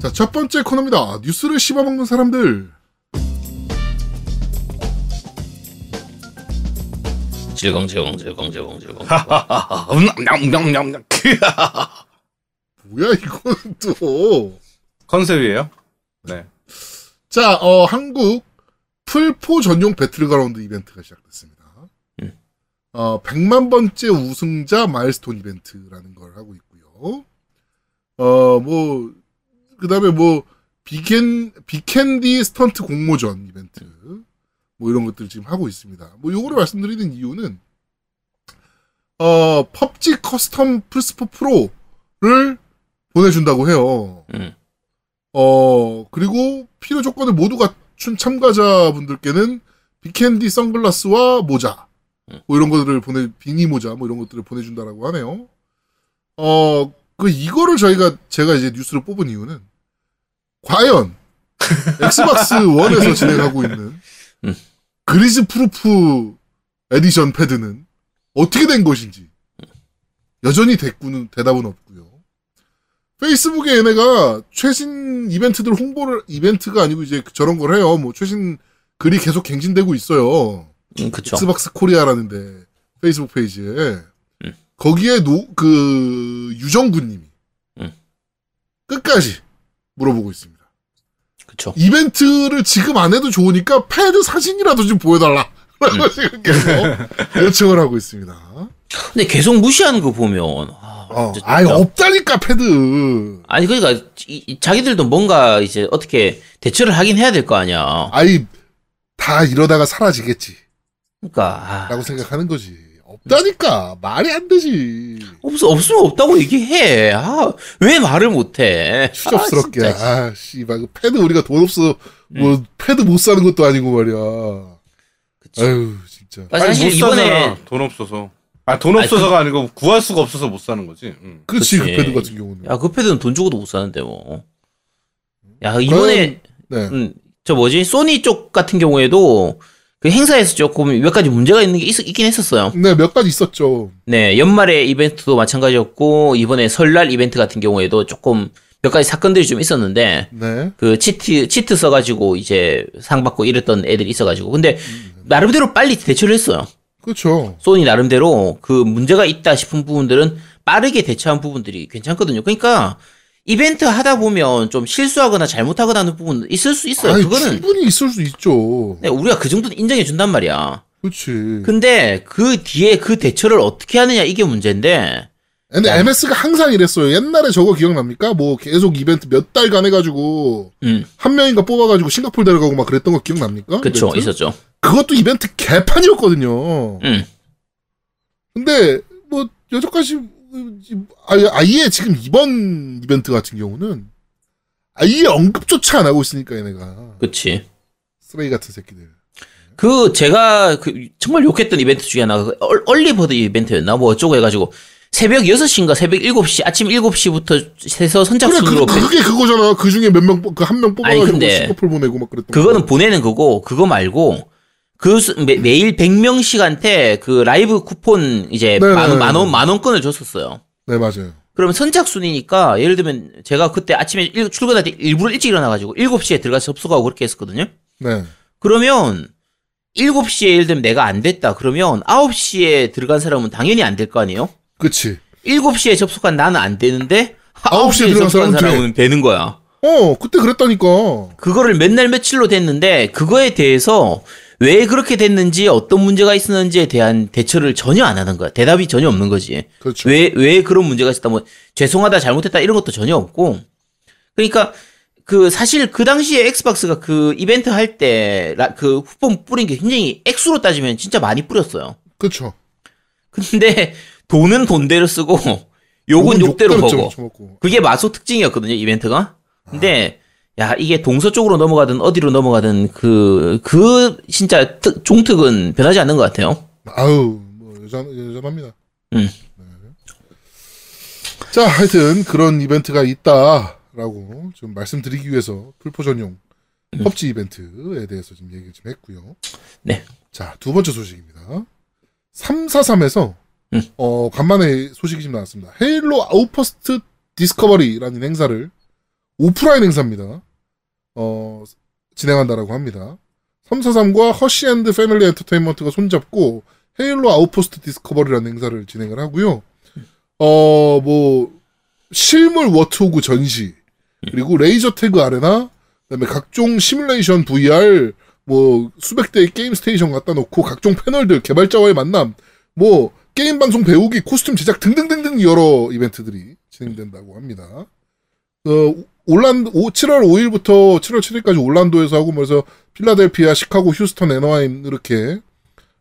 자, 첫 번째 코너입니다. 뉴스를 씹어먹는 사람들. 질겅질겅질겅질겅질겅. 냠냠냠냠. 뭐야, 이거는 또. 컨셉이에요? 네. 자, 어, 한국 플포 전용 배틀그라운드 이벤트가 시작됐습니다. 음. 어, 100만 번째 우승자 milestone 이벤트라는 걸 하고 있고요. 어, 뭐, 그 다음에 뭐, 비캔, 비캔디 스턴트 공모전 이벤트. 뭐 이런 것들 지금 하고 있습니다. 뭐 요거를 말씀드리는 이유는, 어, 펍지 custom 플스포 프로를 보내준다고 해요. 음. 어, 그리고 필요 조건을 모두 갖춘 참가자분들께는 비캔디 선글라스와 모자, 뭐 이런 것들을 보내, 비니 모자, 뭐 이런 것들을 보내준다라고 하네요. 어, 그, 이거를 저희가, 제가 이제 뉴스를 뽑은 이유는, 과연, 엑스박스 1에서 진행하고 있는, 음. grease proof edition 패드는 어떻게 된 것인지, 여전히 대꾸는, 대답은 없고요. 페이스북에 얘네가 최신 이벤트들 홍보를 이벤트가 아니고 이제 저런 걸 해요. 뭐 최신 글이 계속 갱신되고 있어요. 음, 그쵸. 엑스박스 코리아라는데 페이스북 페이지에 음. 거기에 노 그 유정구님이 음. 끝까지 물어보고 있습니다. 그쵸. 이벤트를 지금 안 해도 좋으니까 패드 사진이라도 좀 보여달라. 라고 지금 계속 요청을 하고 있습니다. 근데 계속 무시하는 거 보면, 아, 어, 아예 없다니까 패드. 아니, 그러니까, 이- 이 자기들도 뭔가 이제 어떻게 대처를 하긴 해야 될 거 아니야. 아이 다 이러다가 사라지겠지. 그러니까, 아, 라고 생각하는 거지. 없다니까 말이 안 되지. 없, 없으면 없다고 얘기해. 아, 왜 말을 못 해? 추접스럽게. 아, 진짜. 아, 씨발. 그 패드 우리가 돈 없어. 뭐, 패드 못 사는 것도 아니고 말이야. 그치. 아유, 진짜. 아, 사실 못 이번에 사잖아. 돈 없어서. 아, 돈 없어서가 아니고 구할 수가 없어서 못 사는 거지. 응. 그렇지, 그. 패드 같은 경우는. 야, 그 패드는 돈 주고도 못 사는데, 뭐. 야, 이번에, 네. 음, 저 뭐지, 소니 쪽 같은 경우에도 그 행사에서 조금 몇 가지 문제가 있는 게 있, 있긴 했었어요. 네, 몇 가지 있었죠. 네, 연말에 이벤트도 마찬가지였고, 이번에 설날 이벤트 같은 경우에도 조금 몇 가지 사건들이 좀 있었는데, 네. 그 치트, 치트 써가지고 이제 상 받고 이랬던 애들이 있어가지고. 근데, 나름대로 빨리 대처를 했어요. 그렇죠. 소니 나름대로 그 문제가 있다 싶은 부분들은 빠르게 대처한 부분들이 괜찮거든요. 그러니까 이벤트 하다 보면 좀 실수하거나 잘못하거나 하는 부분 있을 수 있어요. 아니, 그거는 충분히 있을 수 있죠. 네, 우리가 그 정도는 인정해 준단 말이야. 그렇지. 근데 그 뒤에 그 대처를 어떻게 하느냐 이게 문제인데 근데 MS가 항상 이랬어요. 옛날에 저거 기억납니까? 뭐 계속 이벤트 몇 달간 해가지고 음, 한 명인가 뽑아가지고 싱가포르 데려가고 막 그랬던 거 기억납니까? 그쵸 이벤트? 있었죠. 그것도 이벤트 개판이었거든요. 음, 근데 뭐 여태까지 아예, 아예 지금 이번 이벤트 같은 경우는 아예 언급조차 안 하고 있으니까 얘네가 그치. 쓰레기 같은 새끼들. 그 제가 그 정말 욕했던 이벤트 중에 하나가 그 얼- 얼리버드 이벤트였나 뭐 어쩌고 해가지고 새벽 6시인가 새벽 7시 아침 7시부터 해서 그래 선착순으로 그, 그게 그거잖아. 그 중에 몇 명 그 한 명 뽑아가지고 근데 싱가포르 보내고 막 그랬던. 그거는 거. 보내는 거고 그거 말고 그 수- 매, 매일 100명씩한테 그 라이브 쿠폰 이제 네네. 만, 원- 만 원, 만 원권을 줬었어요. 네 맞아요. 그러면 선착순이니까 예를 들면 제가 그때 아침에 일- 출근할 때 일부러 일찍 일어나가지고 7시에 들어가서 접속하고 그렇게 했었거든요. 네. 그러면 7시에 예를 들면 내가 안 됐다. 그러면 9시에 들어간 사람은 당연히 안 될 거 아니에요? 그치. 7시에 접속한 나는 안 되는데 9시에 9시에 들어간 접속한 사람은 돼. 되는 거야. 어 그때 그랬다니까. 그거를 몇날 며칠로 됐는데 그거에 대해서 왜 그렇게 됐는지 어떤 문제가 있었는지에 대한 대처를 전혀 안 하는 거야. 대답이 전혀 없는 거지. 그렇죠. 왜, 왜 그런 문제가 있었다, 뭐, 죄송하다, 잘못했다, 이런 것도 전혀 없고. 그러니까, 그, 사실 그 당시에 엑스박스가 그 이벤트 할 때, 라- 그 쿠폰 뿌린 게 굉장히 액수로 따지면 진짜 많이 뿌렸어요. 그렇죠. 근데, 돈은 돈대로 쓰고, 욕은 욕대로. 쳐먹고. 그게 마소 특징이었거든요, 이벤트가. 근데, 야, 이게 동서 쪽으로 넘어가든 어디로 넘어가든 그, 그, 진짜 특- 종특은 변하지 않는 것 같아요. 아우 뭐 여전 여전합니다. 음. 네. 자 하여튼 그런 이벤트가 있다라고 좀 말씀드리기 위해서 풀포 전용 펍지 이벤트에 대해서 좀 얘기를 좀 했고요. 네. 자 두 번째 소식입니다. 343에서 음. 어 간만에 소식이 좀 나왔습니다. 헤일로 아웃포스트 디스커버리라는 행사를 오프라인 행사입니다. 어, 진행한다라고 합니다. 343과 허쉬앤드 패밀리 엔터테인먼트가 손잡고 헤일로 아웃포스트 디스커버리라는 행사를 진행을 하고요. 어, 뭐, 실물 워트호그 전시, 그리고 laser tag arena, 그다음에 각종 시뮬레이션 VR, 뭐 수백 대의 게임 스테이션 갖다 놓고 각종 패널들, 개발자와의 만남, 뭐 게임 방송 배우기, 코스튬 제작 등등등등 여러 이벤트들이 진행된다고 합니다. 어, 올란도 7월 5일부터 7월 7일까지 올란도에서 하고 그래서 필라델피아, 시카고, 휴스턴, 애너하임 이렇게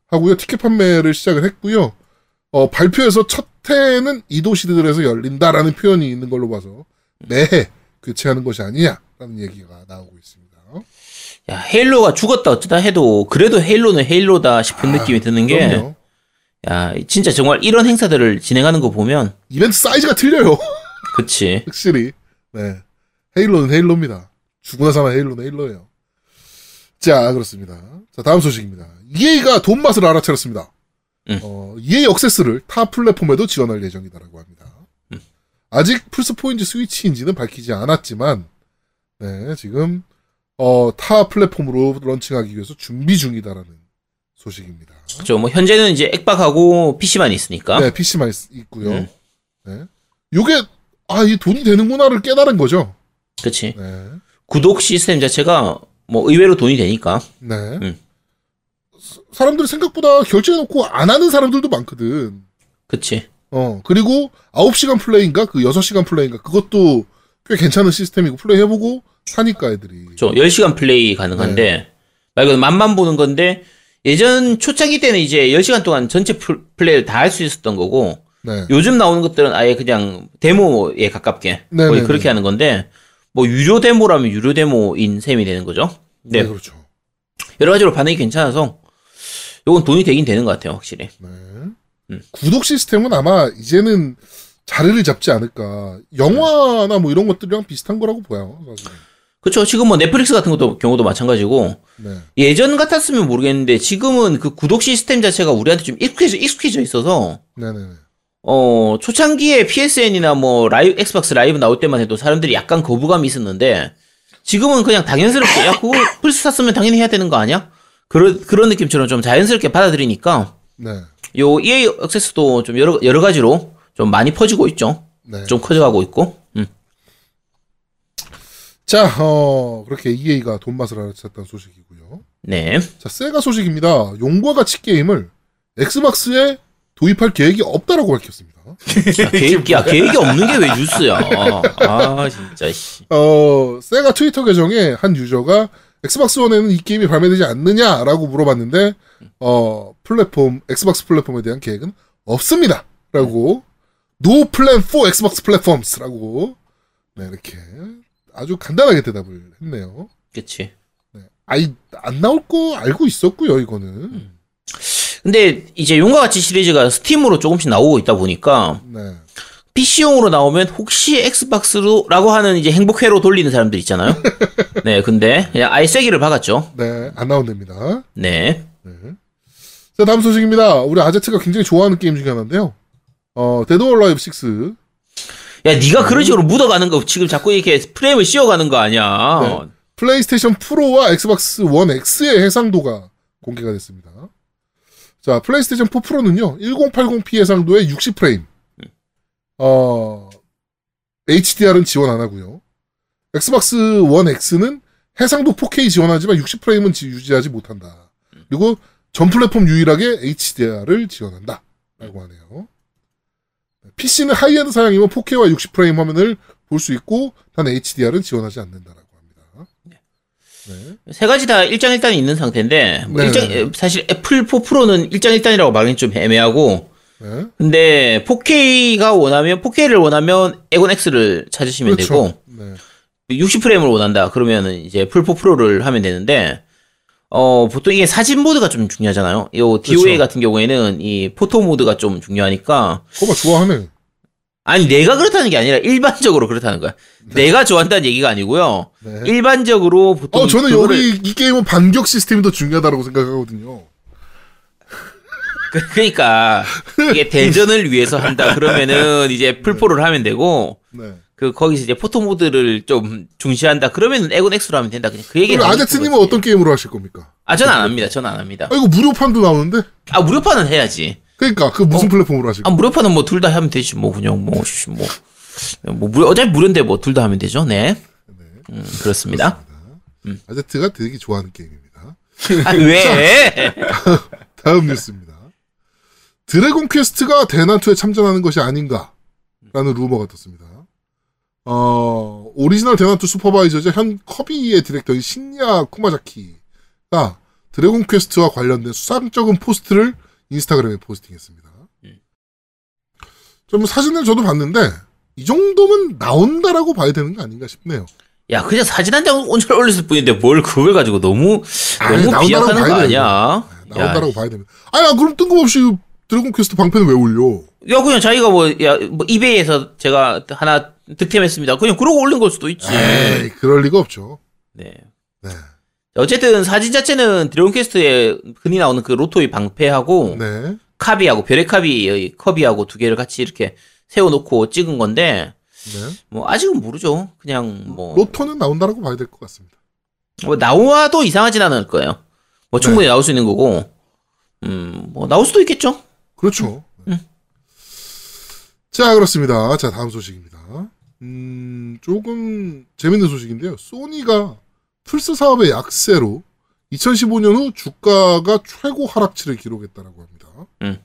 하고요. 티켓 판매를 시작을 했고요. 어, 발표에서 첫 해는 이 도시들에서 열린다라는 표현이 있는 걸로 봐서 매해 교체하는 것이 아니냐라는 얘기가 나오고 있습니다. 야, 헤일로가 죽었다 어쩌다 해도 그래도 헤일로는 헤일로다 싶은 느낌이 드는 게 아, 그럼요. 야, 진짜 정말 이런 행사들을 진행하는 거 보면 이벤트 사이즈가 틀려요. 그치. 확실히. 네. 헤일로는 헤일로입니다. 죽으나 사나 헤일로는 헤일로예요. 자, 그렇습니다. 자, 다음 소식입니다. EA가 돈 맛을 알아차렸습니다. 음. 어, EA 억세스를 타 플랫폼에도 지원할 예정이다라고 합니다. 음. 아직 플스포인지 스위치인지는 밝히지 않았지만, 네, 지금, 어, 타 플랫폼으로 런칭하기 위해서 준비 중이다라는 소식입니다. 그죠. 뭐 현재는 이제 액박하고 PC만 있으니까. 네, PC만 있, 고요 음. 네. 요게, 아, 이 돈이 되는구나를 깨달은 거죠. 그치. 네. 구독 시스템 자체가 뭐 의외로 돈이 되니까. 네. 음. 사- 사람들이 생각보다 결제해놓고 안 하는 사람들도 많거든. 그치. 어, 그리고 9시간 플레이인가? 그 6시간 플레이인가? 그것도 꽤 괜찮은 시스템이고 플레이 해보고 사니까 애들이. 저 10시간 플레이 가능한데 네. 말 그대로 맛만 보는 건데 예전 초창기 때는 이제 10시간 동안 전체 플- 플레이를 다 할 수 있었던 거고 네. 요즘 나오는 것들은 아예 그냥 데모에 가깝게 네, 거의 네, 그렇게 네. 하는 건데 뭐 유료 데모라면 유료 데모인 셈이 되는 거죠. 네, 네. 그렇죠. 여러 가지로 반응이 괜찮아서 요건 돈이 되긴 되는 것 같아요, 확실히. 네. 음. 구독 시스템은 아마 이제는 자리를 잡지 않을까. 영화나 뭐 이런 것들이랑 비슷한 거라고 사실. 그렇죠. 지금 뭐 넷플릭스 같은 것도 경우도 마찬가지고 네. 예전 같았으면 모르겠는데 지금은 그 구독 시스템 자체가 우리한테 좀 익숙해져, 익숙해져 있어서 네네네. 어 초창기에 PSN이나 뭐 라이브 엑스박스 라이브 나올 때만 해도 사람들이 약간 거부감이 있었는데 지금은 그냥 당연스럽게 야 그거 플스 샀으면 당연히 해야 되는 거 아니야? 그런 그런 느낌처럼 좀 자연스럽게 받아들이니까 네. 요 EA 액세스도 좀 여러 여러 가지로 좀 많이 퍼지고 있죠. 네. 좀 커져가고 있고. 음. 자, 어, 그렇게 EA가 돈 맛을 알아챘다는 소식이고요. 네. 자, 세가 소식입니다. 용과 같이 게임을 엑스박스에 도입할 계획이 없다라고 밝혔습니다. 야, 계획, 야, 계획이 없는 게 왜 뉴스야. 아, 진짜, 씨. 어, 세가 트위터 계정에 한 유저가 엑스박스 원에는 이 게임이 발매되지 않느냐라고 물어봤는데, 어, 플랫폼, 엑스박스 플랫폼에 대한 계획은 없습니다. 라고, no plan for Xbox platforms 라고, 네, 이렇게 아주 간단하게 대답을 했네요. 그치. 네. 아이, 안 나올 거 알고 있었고요, 이거는. 근데 이제 용과 같이 시리즈가 스팀으로 조금씩 나오고 있다 보니까 네. PC용으로 나오면 혹시 엑스박스로라고 하는 이제 행복회로 돌리는 사람들 있잖아요. 네, 근데 그냥 아예 쐐기를 박았죠. 네, 안 나온답니다. 네. 네. 자, 다음 소식입니다. 우리 아제트가 굉장히 좋아하는 게임 중에 하나인데요. 어, 데드 오어 얼라이브 6. 야, 네가 그런 식으로 묻어가는 거 지금 자꾸 이렇게 프레임을 씌워가는 거 아니야. 네. 플레이스테이션 프로와 엑스박스 원 X의 해상도가 공개가 됐습니다. 자, 플레이스테이션 4 프로는요, 1080p 해상도의 60프레임. 어, HDR은 지원 안 하고요. 엑스박스 원 X는 해상도 4K 지원하지만 60프레임은 유지하지 못한다. 그리고 전 플랫폼 유일하게 HDR을 지원한다. 라고 하네요. PC는 high-end 사양이면 4K와 60프레임 화면을 볼 수 있고, 단 HDR은 지원하지 합니다. 네. 세 가지 다 일장일단이 있는 상태인데 뭐 네, 네. 사실 플스 4 프로는 일장일단이라고 말하기 좀 애매하고 네. 근데 4K가 원하면 4K를 원하면 에곤 X를 찾으시면 되고 네. 60프레임을 원한다 그러면은 이제 풀4 프로를 하면 되는데 어 보통 이게 사진 모드가 좀 중요하잖아요. 이 DOA 그렇죠. 같은 경우에는 이 포토 모드가 좀 중요하니까 거봐 좋아하네. 아니 내가 그렇다는 게 아니라 일반적으로 그렇다는 거야. 내가 좋아한다는 얘기가 아니고요. 네. 일반적으로 보통 어, 저는 그거를- 여기 이 게임은 반격 시스템이 더 중요하다고 생각하거든요. 그- 그러니까 이게 대전을 위해서 한다 그러면은 이제 풀포를 하면 되고 네. 그 거기서 이제 포토 모드를 좀 중시한다. 그러면 에곤 X로 하면 된다. 그냥 그 하고 아제트님은. 어떤 게임으로 하실 겁니까? 아, 저는 안 합니다. 저는 안 합니다. 아 이거 무료판도 나오는데. 아, 무료판은 해야지. 그러니까 그 무슨 플랫폼으로 하실 아? 무료판은 뭐 둘 다 하면 되지. 뭐 그냥 뭐, 씨, 뭐, 뭐 무료, 어차피 무료인데 뭐 둘 다 하면 되죠. 네. 음, 그렇습니다. 아제트가 되게 좋아하는 게임입니다. 아, 왜? 다음 뉴스입니다. 드래곤 퀘스트가 대난투에 참전하는 것이 아닌가라는 루머가 떴습니다. 어, 오리지널 대난투 슈퍼바이저이자 현 커비의 디렉터인 신야 쿠마자키가 드래곤 퀘스트와 관련된 수상쩍은 post를 인스타그램에 posting했습니다. 좀 사진을 저도 봤는데 이 정도면 나온다라고 봐야 되는 거 아닌가 싶네요. 야, 그냥 사진 한 장 온철 올렸을 뿐인데 뭘 그걸 가지고 너무, 아니, 너무 비약하는 거 아니야? 나온다라고 봐야 됩니다. 아야 그럼 뜬금없이 드래곤 퀘스트 방패는 왜 올려? 야, 그냥 자기가 뭐, 야, 뭐, 이베이에서 제가 하나 득템했습니다. 그냥 그러고 올린 걸 수도 있지. 에이 그럴 리가 없죠. 네. 네. 어쨌든 사진 자체는 드래곤 퀘스트에 흔히 나오는 그 로토의 방패하고 네. 카비하고 별의 카비의 커비하고 두 개를 같이 이렇게 세워놓고 찍은 건데 네. 뭐 아직은 모르죠. 그냥 뭐, 로터는 나온다라고 봐야 될 것 같습니다. 뭐 나와도 이상하진 않을 거예요. 뭐 충분히 네. 나올 수 있는 거고 음 뭐 나올 수도 있겠죠. 그렇죠. 음. 자, 그렇습니다. 자, 다음 소식입니다. 음, 조금 재밌는 소식인데요. 소니가 플스 사업의 약세로 2015년 후 주가가 최고 하락치를 기록했다라고 합니다. 음.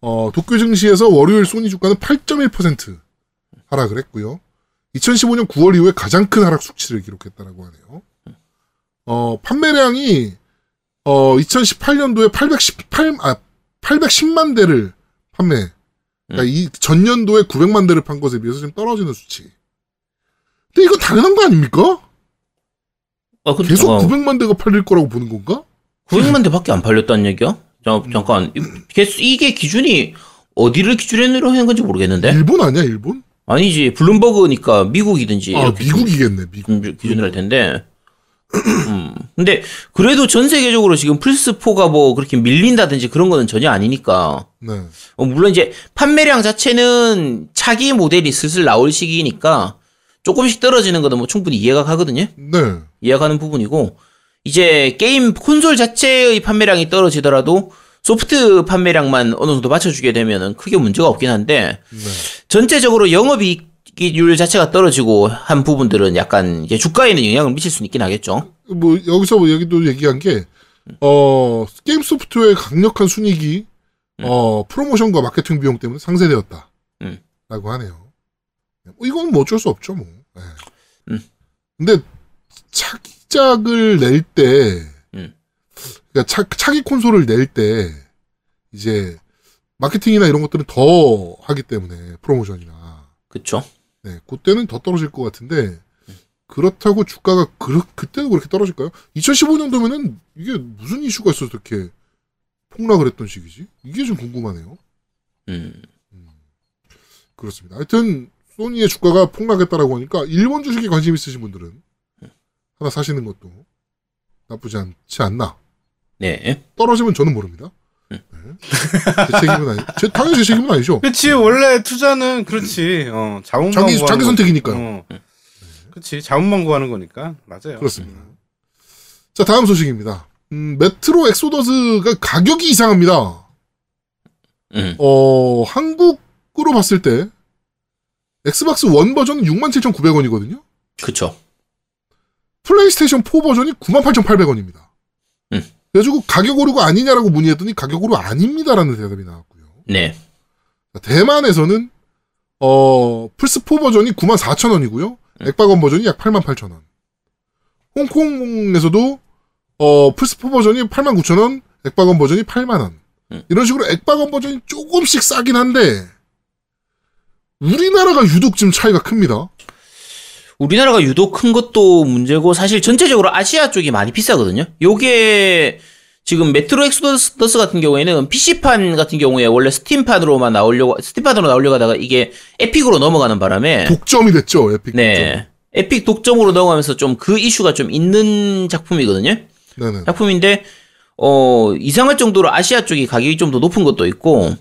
어, 도쿄 증시에서 월요일 소니 주가는 8.1% 하락을 했고요. 2015년 9월 이후에 가장 큰 하락 수치를 기록했다라고 하네요. 어, 판매량이 어, 2018년도에 818, 아, 810만 대를 판매. 그러니까 이 전년도에 900만 대를 판 것에 비해서 좀 떨어지는 수치. 근데 이거 당연한 거 아닙니까? 아, 근데 계속 잠깐, 900만 대가 팔릴 거라고 보는 건가? 900만 대밖에 안 팔렸다는 얘기야? 자, 잠깐 이- 이게 기준이 어디를 기준으로 하는 건지 모르겠는데 일본 아니야, 일본? 아니지 블룸버그니까 미국이든지 아, 미국이겠네, 미국. 좀 기준으로 할 텐데. 음. 근데 그래도 전 세계적으로 지금 플스 4가 뭐 그렇게 밀린다든지 그런 거는 전혀 아니니까. 네. 어, 물론 이제 판매량 자체는 차기 모델이 슬슬 나올 시기니까 조금씩 떨어지는 거는 뭐 충분히 이해가 가거든요. 네. 이해가는 부분이고 이제 게임 콘솔 자체의 판매량이 떨어지더라도 소프트 판매량만 어느 정도 맞춰주게 되면은 크게 문제가 없긴 한데 네. 전체적으로 영업이익률 자체가 떨어지고 한 부분들은 약간 주가에는 영향을 미칠 수는 있긴 하겠죠. 뭐, 여기서 뭐 얘기도 얘기한 게, 어, 게임 소프트웨어의 강력한 순익이, 어, 프로모션과 마케팅 비용 때문에 상쇄되었다. 음. 라고 하네요. 뭐 이건 뭐 어쩔 수 없죠, 뭐. 예. 음. 근데, 차기작을 낼 때, 음. 그러니까 차, 차기 콘솔을 낼 때, 이제, 마케팅이나 이런 것들은 더 하기 때문에, 프로모션이나. 그쵸? 네, 그때는 더 떨어질 것 같은데 그렇다고 주가가 그, 그때도 그렇게 떨어질까요? 2015년도면은 이게 무슨 이슈가 있어서 이렇게 폭락을 했던 시기지? 이게 좀 궁금하네요. 음. 그렇습니다. 하여튼 소니의 주가가 폭락했다라고 하니까 일본 주식에 관심 있으신 분들은 하나 사시는 것도 나쁘지 않지 않나. 네. 떨어지면 저는 모릅니다. 네. 제 책임은 아니, 제, 당연히 제 책임은 아니죠. 그치 원래 투자는 그렇지 어 자원만 자기 구하는 자기 거- 선택이니까요. 어. 그치 자원만 구하는 거니까 맞아요. 그렇습니다. 자, 다음 소식입니다. 음, 메트로 엑소더스가 가격이 이상합니다. 음. 어, 한국으로 봤을 때, 엑스박스 원 버전은 67,900원이거든요? 그쵸. 플레이스테이션 4 버전이 98,800원입니다. 음. 그래가지고 가격 오류 아니냐라고 문의했더니 가격 오류 아닙니다라는 대답이 나왔고요. 네. 대만에서는, 어, 플스4 버전이 94,000원이고요. 액박원 버전이 약 88,000원. 홍콩에서도, 어, 플스4 버전이 89,000원, 액박원 버전이 8만원. 음. 이런 식으로 액박원 버전이 조금씩 싸긴 한데, 우리나라가 유독 좀 차이가 큽니다. 우리나라가 유독 큰 것도 문제고 사실 전체적으로 아시아 쪽이 많이 비싸거든요. 요게 지금 메트로 엑소더스 같은 경우에는 PC판 같은 경우에 원래 스팀판으로만 나오려고 스팀판으로 나오려고 하다가 이게 에픽으로 넘어가는 바람에 독점이 됐죠, 에픽 독점. 네. 에픽 독점으로 넘어가면서 좀 그 이슈가 좀 있는 작품이거든요. 네네. 작품인데 어 이상할 정도로 아시아 쪽이 가격이 좀 더 높은 것도 있고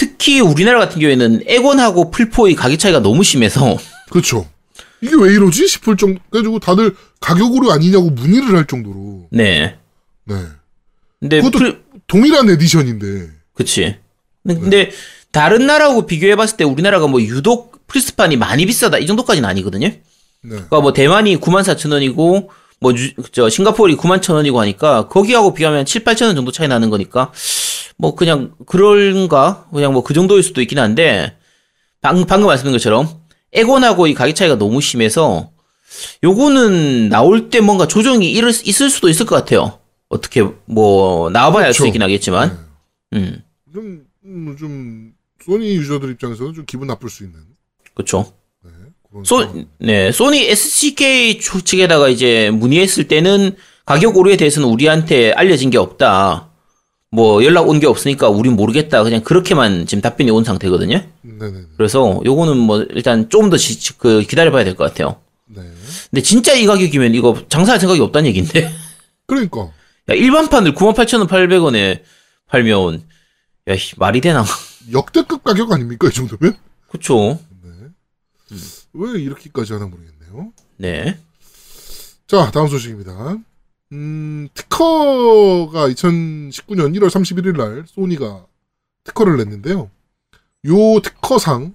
특히 우리나라 같은 경우에는 엑원하고 플포의 가격 차이가 너무 심해서 그렇죠. 이게 왜 이러지 싶을 정도 가지고 다들 가격 오류 아니냐고 문의를 할 정도로. 네. 네. 근데 그것도 플- 동일한 edition인데. 그치. 근데, 근데 다른 나라하고 비교해봤을 때 우리나라가 뭐 유독 플스판이 많이 비싸다 이 정도까지는 아니거든요. 네. 그러니까 뭐 대만이 94,000원이고 뭐 저 싱가포르이 91,000원이고 하니까 거기하고 비하면 7, 8,000원 정도 차이 나는 거니까 뭐 그냥 그럴까? 그냥 뭐 그 정도일 수도 있긴 한데 방, 방금 말씀드린 것처럼 에곤하고 이 가격 차이가 너무 심해서 요거는 나올 때 뭔가 조정이 있을, 있을 수도 있을 것 같아요. 어떻게 뭐 나와봐야 알수 그렇죠. 있긴 하겠지만 음 좀, 음, 좀, 소니 유저들 입장에서는 좀 기분 나쁠 수 있는. 그렇죠. 네. 소, 상황. 네, 소니 SCK 측에다가 이제 문의했을 때는 가격 오류에 대해서는 우리한테 알려진 게 없다. 뭐 연락 온 게 없으니까 우린 모르겠다. 그냥 그렇게만 지금 답변이 온 상태거든요. 네네네. 그래서 요거는 뭐 일단 좀더그 기다려봐야 될 것 같아요. 네. 근데 진짜 이 가격이면 이거 장사할 생각이 없다는 얘기인데. 그러니까. 야, 일반판을 98,000원, 800원에 팔면 야, 씨, 말이 되나? 역대급 가격 아닙니까? 이 정도면? 그쵸. 네. 왜 이렇게까지 하나 모르겠네요. 네. 자, 다음 소식입니다. 음, 특허가 2019년 1월 31일 날 소니가 특허를 냈는데요. 요 특허상,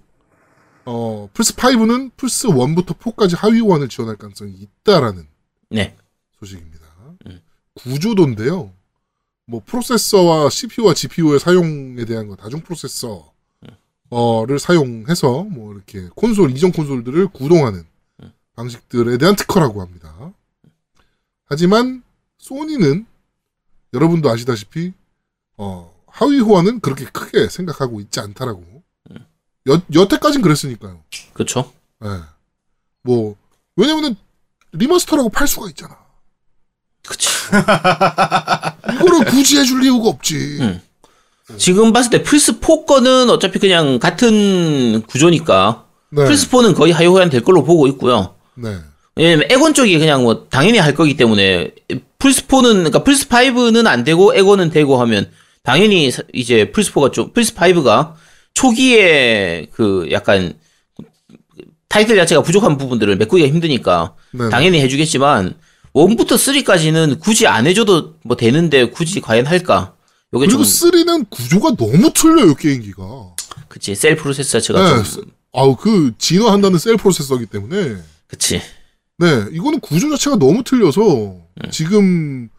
어, 플스 5는 플스 1부터 4까지 하위 호환을 지원할 가능성이 있다라는 네. 소식입니다. 음. 구조도인데요. 뭐 프로세서와 CPU와 GPU의 사용에 대한 거 다중 프로세서 어를 사용해서 뭐 이렇게 콘솔 이전 콘솔들을 구동하는 음. 방식들에 대한 특허라고 합니다. 하지만 소니는 여러분도 아시다시피 어 하위 호환은 그렇게 크게 생각하고 있지 않다라고 음. 여 여태까진 그랬으니까요. 그쵸. 예. 뭐 왜냐면은 remaster라고 팔 수가 있잖아. 그치. 이거를 굳이 해줄 이유가 없지. 음. 지금 봤을 때 플스4 거는 어차피 그냥 같은 구조니까 네. 플스4는 거의 하위호환 될 걸로 보고 있고요. 네. 왜냐면 에곤 쪽이 그냥 뭐 당연히 할 거기 때문에 플스4는 그러니까 플스5는 안 되고 에곤은 되고 하면 당연히 사- 이제 플스4가 좀 플스5가 초기에 그 약간 타이틀 자체가 부족한 부분들을 메꾸기가 힘드니까 네. 당연히 해주겠지만 원부터 3까지는 굳이 안 해줘도 뭐 되는데 굳이 과연 할까? 요게 그리고 좀 3는 구조가 너무 틀려요, 게임기가. 그치 셀 프로세스 자체가 네. 좀 아우, 그, 진화한다는 Cell processor기 때문에. 그치 네. 이거는 구조 자체가 너무 틀려서, 음. 지금,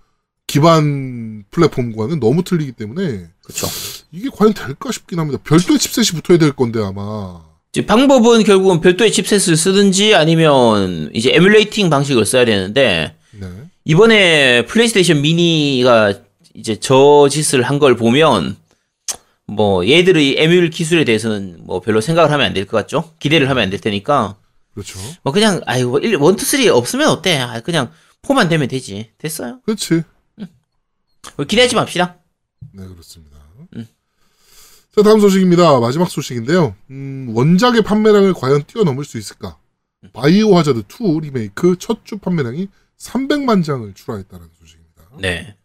기반 플랫폼과는 너무 틀리기 때문에, 그쵸 이게 과연 될까 싶긴 합니다. 별도의 chipset이 붙어야 될 건데, 아마. 방법은 결국은 별도의 chipset을 쓰든지 아니면 이제 emulating 방식을 써야 되는데 네. 이번에 플레이스테이션 미니가 이제 저 짓을 한 걸 보면 뭐 얘들의 에뮬 기술에 대해서는 뭐 별로 생각을 하면 안 될 것 같죠? 기대를 하면 안 될 테니까 그렇죠. 뭐 그냥 아이고 1, 2, 3 없으면 어때? 아, 그냥 포만 되면 되지. 됐어요. 그렇지. 뭐 기대하지 맙시다. 네, 그렇습니다. 음. 자, 다음 소식입니다. 마지막 소식인데요. 음, 원작의 판매량을 과연 뛰어넘을 수 있을까? 바이오 하자드 2 리메이크 첫 주 판매량이 300만 장을 출하했다는 소식입니다. 네.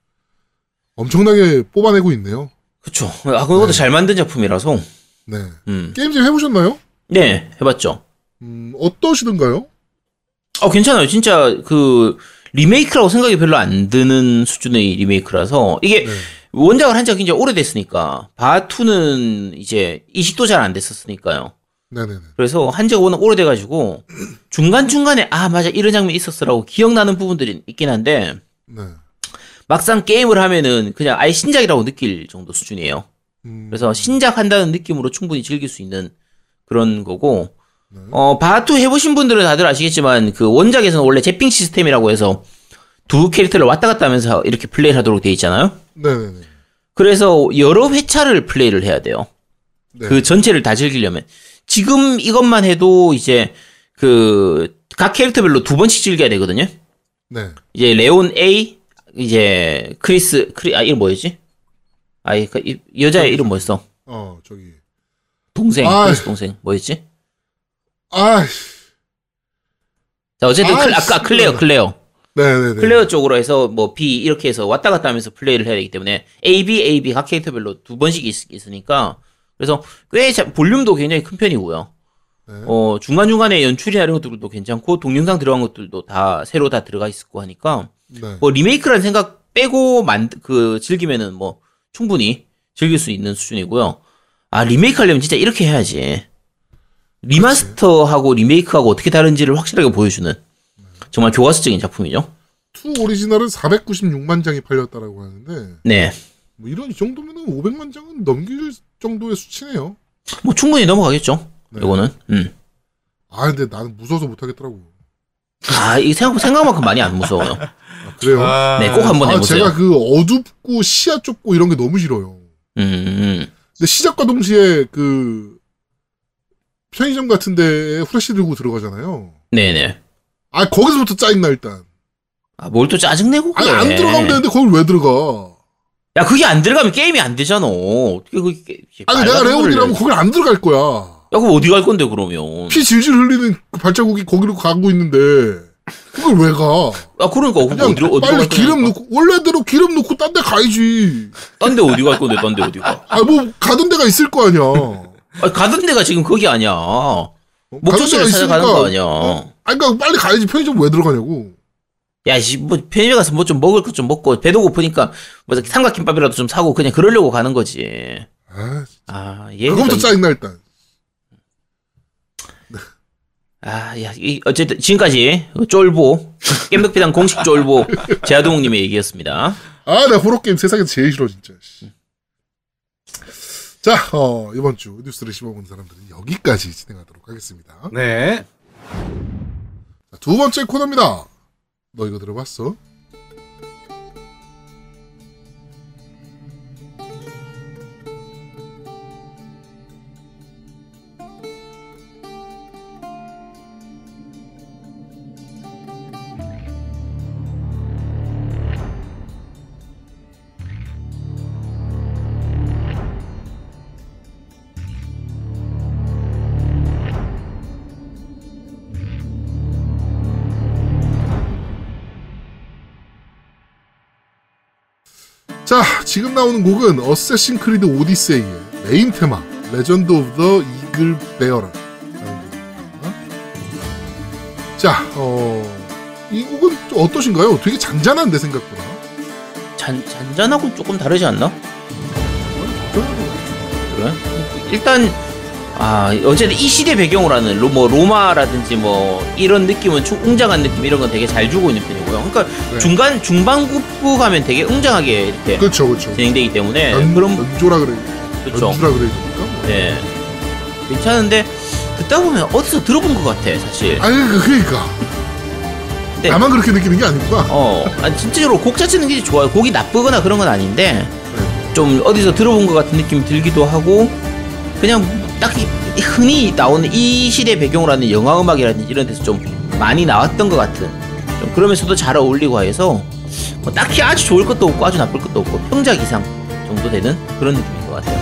엄청나게 뽑아내고 있네요. 그쵸. 아, 그것도 네. 잘 만든 작품이라서. 네. 음. 게임즈 해보셨나요? 네, 해봤죠. 음, 어떠시던가요? 어, 괜찮아요. 진짜 그 리메이크라고 생각이 별로 안 드는 수준의 리메이크라서 이게 네. 원작을 한 지가 굉장히 오래됐으니까 바투는 이제 이식도 잘 안 됐었으니까요. 네네네. 그래서 한 지가 워낙 오래돼가지고 중간중간에 아 맞아 이런 장면이 있었어라고 기억나는 부분들이 있긴 한데 네. 막상 게임을 하면은 그냥 아예 신작이라고 느낄 정도 수준이에요. 음, 그래서 신작 한다는 느낌으로 충분히 즐길 수 있는 그런 거고 네. 어 바투 해보신 분들은 다들 아시겠지만 그 원작에서는 원래 제핑 시스템이라고 해서 두 캐릭터를 왔다 갔다 하면서 이렇게 플레이를 하도록 돼 있잖아요. 네네네. 그래서 여러 회차를 플레이를 해야 돼요. 네. 그 전체를 다 즐기려면 지금 이것만 해도 이제 그 각 캐릭터별로 두 번씩 즐겨야 되거든요. 네. 이제 레온 A 이제 크리스 크리 아 이름 뭐였지? 아이 그 이- 여자의 이름 뭐였어? 어, 저기. 동생 아이. 크리스 동생 뭐였지? 아, 자 어쨌든 클, 아이, 아까 클레어 클레어 네네네. 클레어 쪽으로 해서 뭐 B 이렇게 해서 왔다 갔다 하면서 플레이를 해야 되기 때문에 A B A B 각 캐릭터별로 두 번씩 있, 으니까 그래서 꽤 자- 볼륨도 굉장히 큰 편이고요. 네. 어, 중간 중간에 연출이나 이런 것들도 괜찮고, 동영상 들어간 것들도 다 새로 다 들어가 있고 하니까, 네. 뭐 리메이크라는 생각 빼고 만, 그, 즐기면은 뭐, 충분히 즐길 수 있는 수준이고요. 아, 리메이크 하려면 진짜 이렇게 해야지. remaster하고 리메이크하고 어떻게 다른지를 확실하게 보여주는 정말 교과서적인 작품이죠. 2 오리지널은 496만 장이 팔렸다라고 하는데 네. 뭐 이런 이 정도면은 500만 장은 넘길 정도의 수치네요. 뭐 충분히 넘어가겠죠. 네. 이거는. 음. 아 근데 나는 무서워서 못 하겠더라고. 아, 이 생각, 생각만큼 많이 안 무서워요. 아, 그래요? 아, 네, 꼭 한번 아 해보세요. 제가 그 어둡고 시야 좁고 이런 게 너무 싫어요. 음, 음. 근데 시작과 동시에 그 편의점 같은 데에 후레쉬 들고 들어가잖아요. 네네. 아 거기서부터 짜증나 일단. 아, 뭘 또 짜증내고 그래. 아니 안 들어가면 되는데 거길 왜 들어가? 야, 그게 안 들어가면 게임이 안 되잖아. 어떻게 그게. 아니 내가 레온이라면 거길 안 들어갈 거야. 야, 그럼 어디 갈 건데, 그러면. 피 질질 흘리는 그 발자국이 거기로 가고 있는데 그걸 왜 가? 아, 그러니까, 그냥 어디로, 어디로 빨리 갈 기름. 넣고 원래대로 기름 넣고 딴 데 가야지. 딴 데 어디 갈 건데, 딴 데 어디 가. 아 뭐 가던 데가 있을 거 아니야. 아, 가던 데가 지금 거기 아니야. 목적지를 찾아가는. 거 아니야. 어? 아니 그러니까 빨리 가야지 편의점 왜 들어가냐고. 야, 씨, 뭐, 편의점 가서 뭐 좀 먹을 것 좀 먹고, 배도 고프니까, 뭐, 삼각김밥이라도 좀 사고, 그냥 그러려고 가는 거지. 아, 아, 얘. 그거부터 짜증나 일단. 아, 야, 이, 어쨌든, 지금까지, 쫄보, 겜덕비단 공식 쫄보, 제아동님의 얘기였습니다. 아, 나 호러 게임 세상에서 제일 싫어 진짜. 씨. 자, 어, 이번 주 뉴스를 씹어본 사람들은 여기까지 진행하도록 하겠습니다. 네. 자, 두 번째 코너입니다. 너 이거 들어봤어? 지금 나오는 곡은 어쌔신 크리드 오디세이의 메인 테마 Legend of the Eagle Bearer 자, 어, 이 곡은 좀 어떠신가요? 되게 잔잔한데 생각보다. 잔, 잔잔하고 조금 다르지 않나? 그래? 일단, 아, 어쨌든 이 시대 배경으로 하는 로, 뭐, 로마라든지 뭐, 이런 느낌은 충, 웅장한 느낌 이런 건 되게 잘 주고 있는 편이고요. 그러니까 네. 중간, 중반부 가면 되게 웅장하게 이렇게 그렇죠, 그렇죠. 진행되기 때문에, 연, 그럼, 연조라 그래, 그렇죠. 그래야 됩니까? 네. 괜찮은데, 듣다 보면 어디서 들어본 것 같아, 사실. 그- 그러니까. 네. 나만 그렇게 느끼는 게 아니구나. 어, 아니, 진짜로 곡 자체는 굉장히 좋아요. 곡이 나쁘거나 그런 건 아닌데, 네. 좀 어디서 들어본 것 같은 느낌이 들기도 하고, 그냥 딱히 흔히 나오는 이 시대 배경으로 하는 영화 음악이라든지 이런 데서 좀 많이 나왔던 것 같은, 좀 그러면서도 잘 어울리고 해서, 뭐 딱히 아주 좋을 것도 없고 아주 나쁠 것도 없고, 평작 이상 정도 되는 그런 느낌인 것 같아요.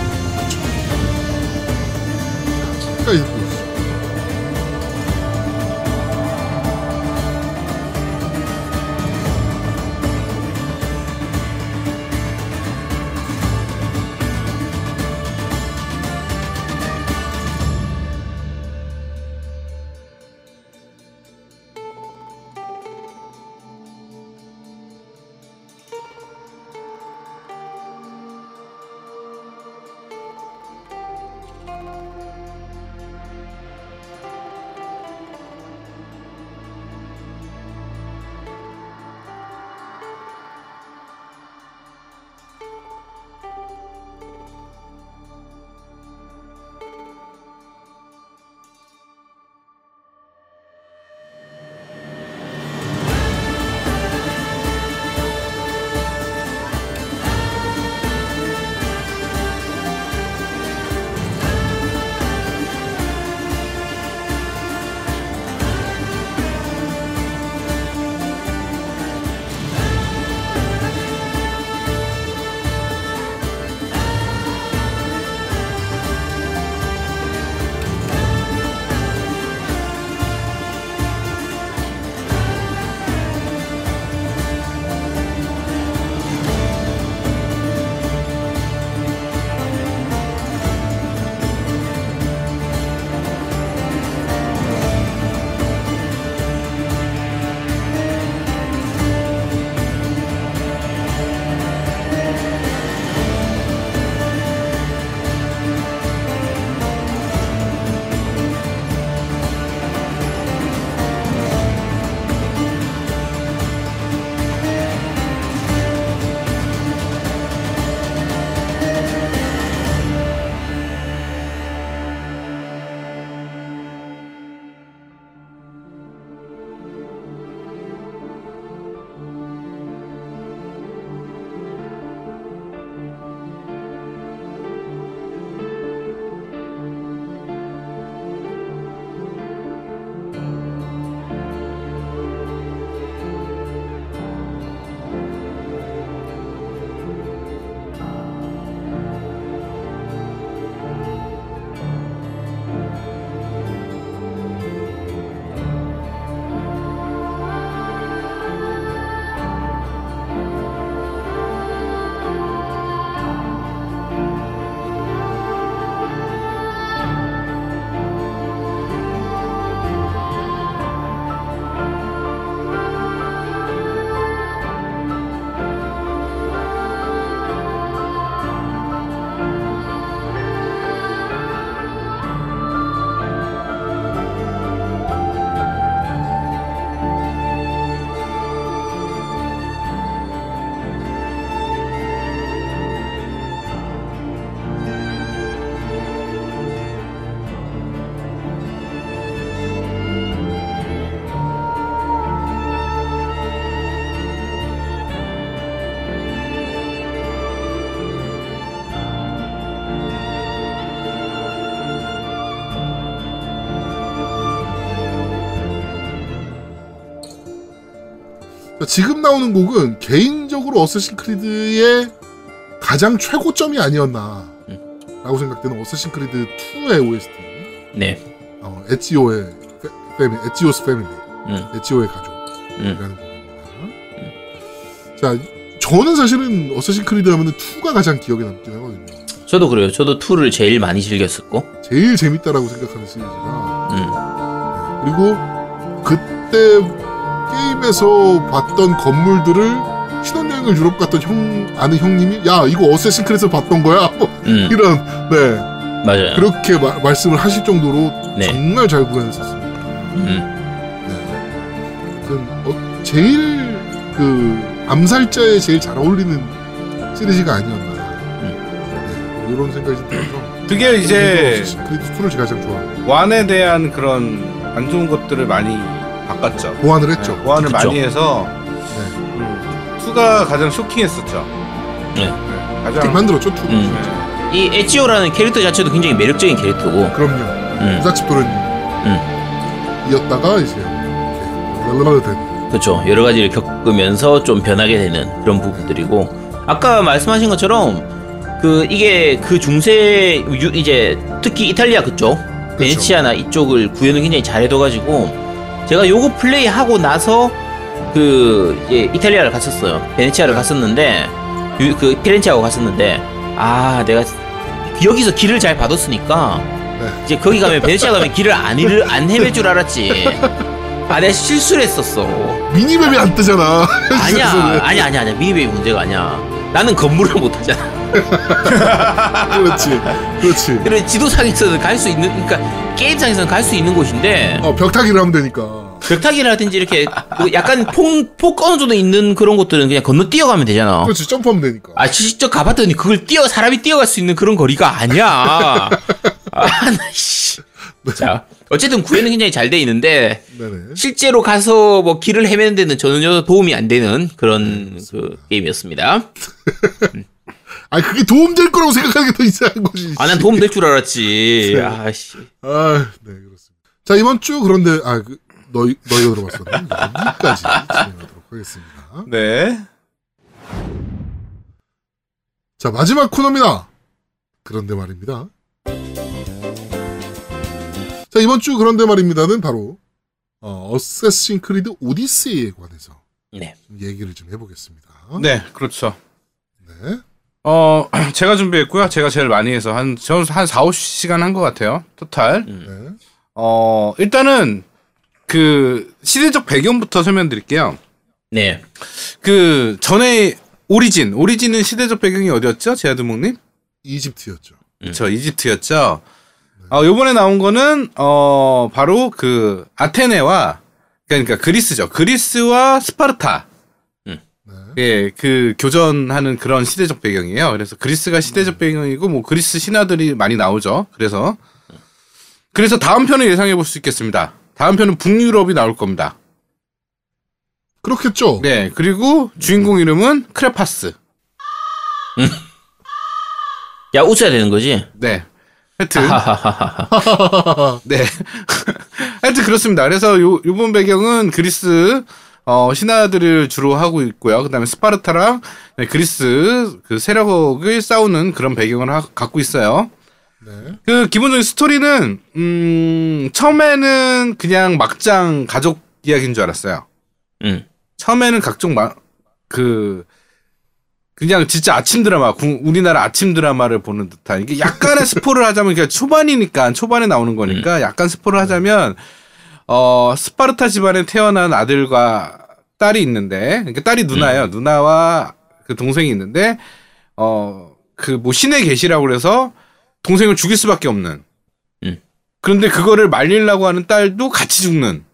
지금 나오는 곡은 개인적으로 어쌔신 크리드의 가장 최고점이 아니었나 라고 생각되는 어쌔신 크리드 2의 OST 네. 어, 에치오의 fa, family, Ezio's Family 음. 에치오의 가족이라는 음. 곡입니다 자 저는 사실은 어쌔신 크리드 하면은 2가 가장 기억에 남긴 하거든요 저도 그래요. 저도 2를 제일 많이 즐겼었고. 제일 재밌다라고 생각하는 시리즈가 음. 그리고 그때 게임에서 봤던 건물들을 신혼여행을 유럽 갔던 형 아는 형님이 야 이거 어쌔신 크리드에서 봤던 거야 뭐 음. 이런 네 맞아요. 그렇게 마- 말씀을 하실 정도로 네. 정말 잘 구현했었습니다. 음. 네. 어, 제일 그 암살자에 제일 잘 어울리는 시리즈가 아니었나 네, 뭐 이런 생각이 좀 들어서 그게 이제 어쌔신 크리드 2를 제가 가장 좋아합니다. 완에 대한 그런 안 좋은 것들을 많이 바꿨죠. 보완을 했죠. 네, 보완을 그쵸. 많이 해서 네. 음, 2가 가장 쇼킹했었죠. 네. 잘 가장 만들었죠 2를. 음. 이 에치오라는 캐릭터 자체도 굉장히 매력적인 캐릭터고. 그럼요. 음. 부잣집 도련님. 이었다가 이제 이렇게 된. 그렇죠. 여러 가지를 겪으면서 좀 변하게 되는 그런 부분들이고 아까 말씀하신 것처럼 그 이게 그 중세 유- 이제 특히 이탈리아 그쪽 베네치아나 이쪽을 구현을 굉장히 잘해둬가지고 제가 요거 플레이 하고 나서 그 이제 이탈리아를 갔었어요. 베네치아를 갔었는데 유- 그 피렌체하고 갔었는데 아 내가 여기서 길을 잘 받았으니까 네. 이제 거기 가면 베네치아 가면 길을 안, 잃을, 안 헤맬 줄 알았지. 아 내가 실수를 했었어. 미니맵이 안 뜨잖아. 아니야, 아니야, 아니야, 아니야. 미니맵이 문제가 아니야. 나는 건물을 못 하잖아. 그렇지. 그렇지. 그래 지도상에서는 갈 수 있는, 그러니까 게임상에서는 갈 수 있는 곳인데 어, 벽타기를 하면 되니까. 벽타기를 하든지 이렇게 그 약간 폭, 폭 어느 정도 있는 그런 곳들은 그냥 건너 뛰어가면 되잖아. 그렇지. 점프하면 되니까. 아, 직접 가봤더니 그걸 뛰어 사람이 뛰어갈 수 있는 그런 거리가 아니야. 아, 나 씨. 자, 어쨌든 구현은 굉장히 잘 돼 있는데 네네. 실제로 가서 뭐 길을 헤매는 데는 전혀 도움이 안 되는 그런 그 게임이었습니다. 아 그게 도움 될 거라고 생각하는 게 더 이상한 거지. 아, 난 도움 될 줄 알았지. 아씨. 아, 네, 그렇습니다. 자, 이번 주 그런데, 아, 그, 너희, 너희가 들어봤었네. 여기까지 진행하도록 하겠습니다. 네. 자, 마지막 코너입니다. 그런데 말입니다. 자, 이번 주 그런데 말입니다는 바로, 어, 어세신 크리드 오디세이에 관해서 네. 좀 얘기를 좀 해보겠습니다. 네, 그렇죠. 네. 어, 제가 준비했고요. 제가 제일 많이 해서 한, 저는 한 4, 50시간 한 것 같아요. 토탈. 네. 어, 일단은 그 시대적 배경부터 설명드릴게요. 네. 그 전에 오리진, 오리진은 시대적 배경이 어디였죠? 제아드목님? 이집트였죠. 그쵸, 이집트였죠. 어, 요번에 나온 거는, 어, 바로 그 아테네와, 그러니까 그리스죠. 그리스와 스파르타. 네. 예, 그 교전하는 그런 시대적 배경이에요. 그래서 그리스가 시대적 배경이고, 뭐 그리스 신화들이 많이 나오죠. 그래서, 그래서 다음 편을 예상해 볼 수 있겠습니다. 다음 편은 북유럽이 나올 겁니다. 그렇겠죠. 네, 그리고 주인공 이름은 크레파스. 야, 웃어야 되는 거지? 네. 하여튼, 하하하하. 네. 하여튼 그렇습니다. 그래서 요, 요번 배경은 그리스, 어, 신화들을 주로 하고 있고요. 그 다음에 스파르타랑 네, 그리스 그 세력을 싸우는 그런 배경을 하- 갖고 있어요. 네. 그 기본적인 스토리는, 음, 처음에는 그냥 막장 가족 이야기인 줄 알았어요. 응. 처음에는 각종 마, 그, 그냥 진짜 아침 드라마, 구- 우리나라 아침 드라마를 보는 듯한, 이게 약간의 스포를 하자면, 그냥 초반이니까, 초반에 나오는 거니까, 약간 스포를 하자면, 어, 스파르타 집안에 태어난 아들과 딸이 있는데, 그러니까 딸이 누나예요. 누나와 그 동생이 있는데, 어, 그 뭐 신의 계시라고 그래서 동생을 죽일 수밖에 없는. 음. 그런데 그거를 말리려고 하는 딸도 같이 죽는.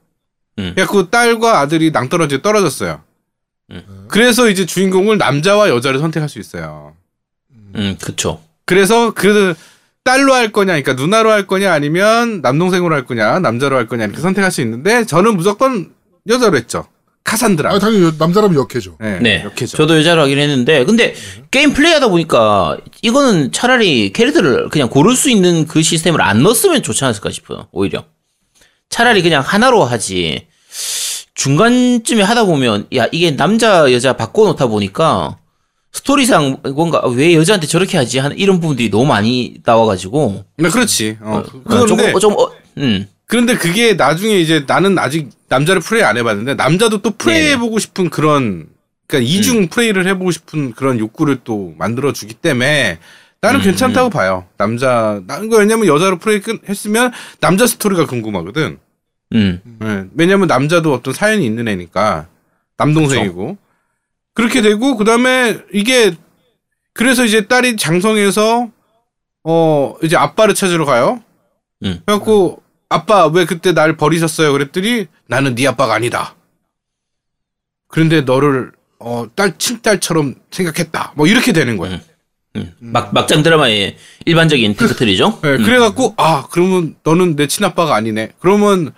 음. 그그 딸과 아들이 낭떠러지에 떨어졌어요. 음. 그래서 이제 주인공을 남자와 여자를 선택할 수 있어요. 음, 그쵸. 그래서 그 딸로 할 거냐, 그러니까 누나로 할 거냐, 아니면 남동생으로 할 거냐, 남자로 할 거냐 이렇게 선택할 수 있는데 저는 무조건 여자로 했죠. 카산드라. 아, 당연히 여- 남자라면 역해죠. 네, 네. 네. 저도 여자로 하긴 했는데, 근데 게임 플레이하다 보니까 이거는 차라리 캐릭터를 그냥 고를 수 있는 그 시스템을 안 넣었으면 좋지 않았을까 싶어요. 오히려. 차라리 그냥 하나로 하지. 중간쯤에 하다 보면 야 이게 남자 여자 바꿔놓다 보니까 스토리상 뭔가 왜 여자한테 저렇게 하지 하는 이런 부분들이 너무 많이 나와가지고 네, 그렇지. 어, 그- 어, 조금 그런데 어, 좀 어, 음 그런데 그게 나중에 이제 나는 아직 남자를 플레이 안 해봤는데 남자도 또 플레이 네네. 해보고 싶은 그런 그러니까 이중 플레이를 해보고 싶은 그런 욕구를 또 만들어 주기 때문에 나는 음. 괜찮다고 봐요. 남자 나는 거 왜냐면 여자로 플레이 끝- 했으면 남자 스토리가 궁금하거든. 음. 예, 왜냐면 남자도 어떤 사연이 있는 애니까 남동생이고 그렇게 되고 그 다음에 이게 그래서 이제 딸이 장성해서 어 이제 아빠를 찾으러 가요. 음. 그래갖고 아빠 왜 그때 날 버리셨어요? 그랬더니 나는 네 아빠가 아니다. 그런데 너를 어 딸 친딸처럼 생각했다. 뭐 이렇게 되는 거야. 음. 음. 막 막장 드라마의 일반적인 테크트리죠. 네, 그래갖고 아 그러면 너는 내 친아빠가 아니네. 그러면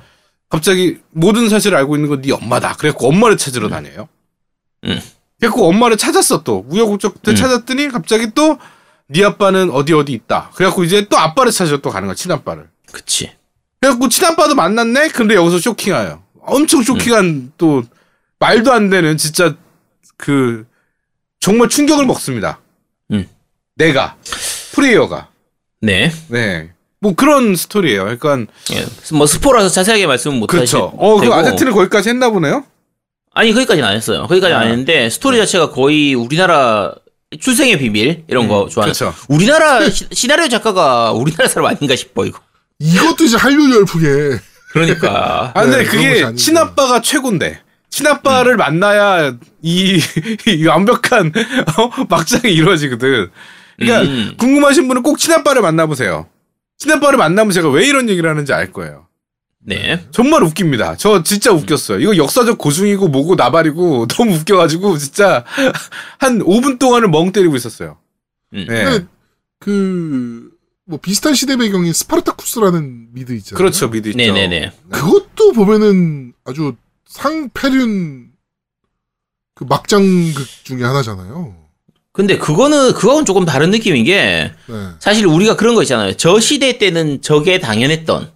갑자기 모든 사실을 알고 있는 건 네 엄마다. 그래갖고 엄마를 찾으러 다녀요. 음. 그래갖고 엄마를 찾았어 또 우여곡절 음. 찾았더니 갑자기 또 네 아빠는 어디 어디 있다. 그래갖고 이제 또 아빠를 찾으러 또 가는 거야 친아빠를. 그치. 그래갖고 친아빠도 만났네. 근데 여기서 쇼킹해요. 엄청 쇼킹한 음. 또 말도 안 되는 진짜 그 정말 충격을 먹습니다. 음. 내가 플레이어가 네. 네. 뭐 그런 스토리예요. 그러니까 예. 뭐 스포라서 자세하게 말씀은 못 그렇죠. 어, 그. 아제트는 거기까지 했나 보네요. 아니 거기까지는 안 했어요. 거기까지 는 아. 안 했는데 스토리 자체가 거의 우리나라 출생의 비밀 이런 거 좋아하는. 그렇죠. 우리나라 시, 시나리오 작가가 우리나라 사람 아닌가 싶어 이거. 이것도 이제 한류 열풍에 그러니까 아, 근데 네, 그게. 친아빠가 최고인데. 친아빠를 만나야 이, 이 완벽한 어? 막장이 이루어지거든. 그러니까 음. 궁금하신 분은 꼭 친아빠를 만나보세요. 친아빠를 만나면 제가 왜 이런 얘기를 하는지 알 거예요. 네. 정말 웃깁니다. 저 진짜 웃겼어요. 이거 역사적 고증이고 뭐고 나발이고 너무 웃겨가지고 진짜 한 5분 동안을 멍 때리고 있었어요. 음. 네. 그, 뭐 비슷한 시대 배경인 스파르타쿠스라는 미드 있잖아요. 그렇죠, 미드 있죠. 네네네. 그것도 보면은 아주 상패륜 그 막장극 중에 하나잖아요. 근데 그거는 그거는 조금 다른 느낌인 게 네. 사실 우리가 그런 거 있잖아요. 저 시대 때는 저게 당연했던.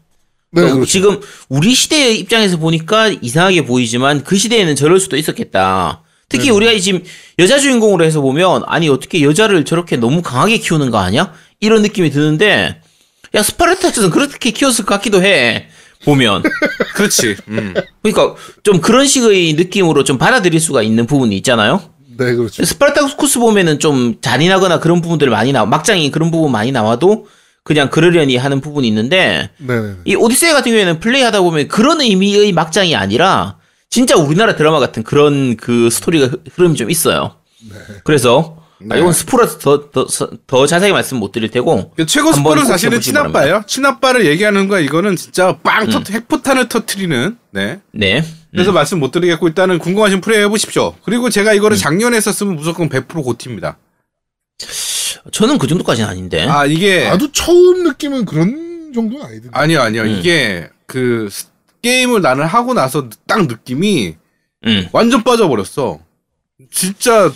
네, 어, 그렇죠. 지금 우리 시대의 입장에서 보니까 이상하게 보이지만 그 시대에는 저럴 수도 있었겠다. 특히 네. 우리가 지금 여자 주인공으로 해서 보면 아니 어떻게 여자를 저렇게 너무 강하게 키우는 거 아니야? 이런 느낌이 드는데 야 스파르타스는 그렇게 키웠을 것 같기도 해. 보면 그렇지. 음. 그러니까 좀 그런 식의 느낌으로 좀 받아들일 수가 있는 부분이 있잖아요. 네, 그렇죠. 스파르타쿠스 보면은 좀 잔인하거나 그런 부분들 많이 나와 막장이 그런 부분 많이 나와도 그냥 그러려니 하는 부분이 있는데 네, 네. 이 오디세이 같은 경우에는 플레이하다 보면 그런 의미의 막장이 아니라 진짜 우리나라 드라마 같은 그런 그 스토리가 흐- 흐름이 좀 있어요. 그래서 아, 네. 이건 스포라서 더, 더, 더 자세히 말씀 못 드릴 테고 그 최고 스포는 꼭 사실은 친아빠예요. 친아빠를 얘기하는 거야. 이거는 진짜 빵 터, 핵포탄을 터트리는. 네. 네. 그래서 말씀 못 드리겠고 일단은 궁금하신 플레이 해보십시오. 그리고 제가 이거를 작년에 했었으면 무조건 100% 고티입니다. 저는 그 정도까지는 아닌데. 아 이게 나도 처음 느낌은 그런 정도는 아니던데. 아니요 아니요 음. 이게 그 스- 게임을 나는 하고 나서 딱 느낌이 음. 완전 빠져버렸어. 진짜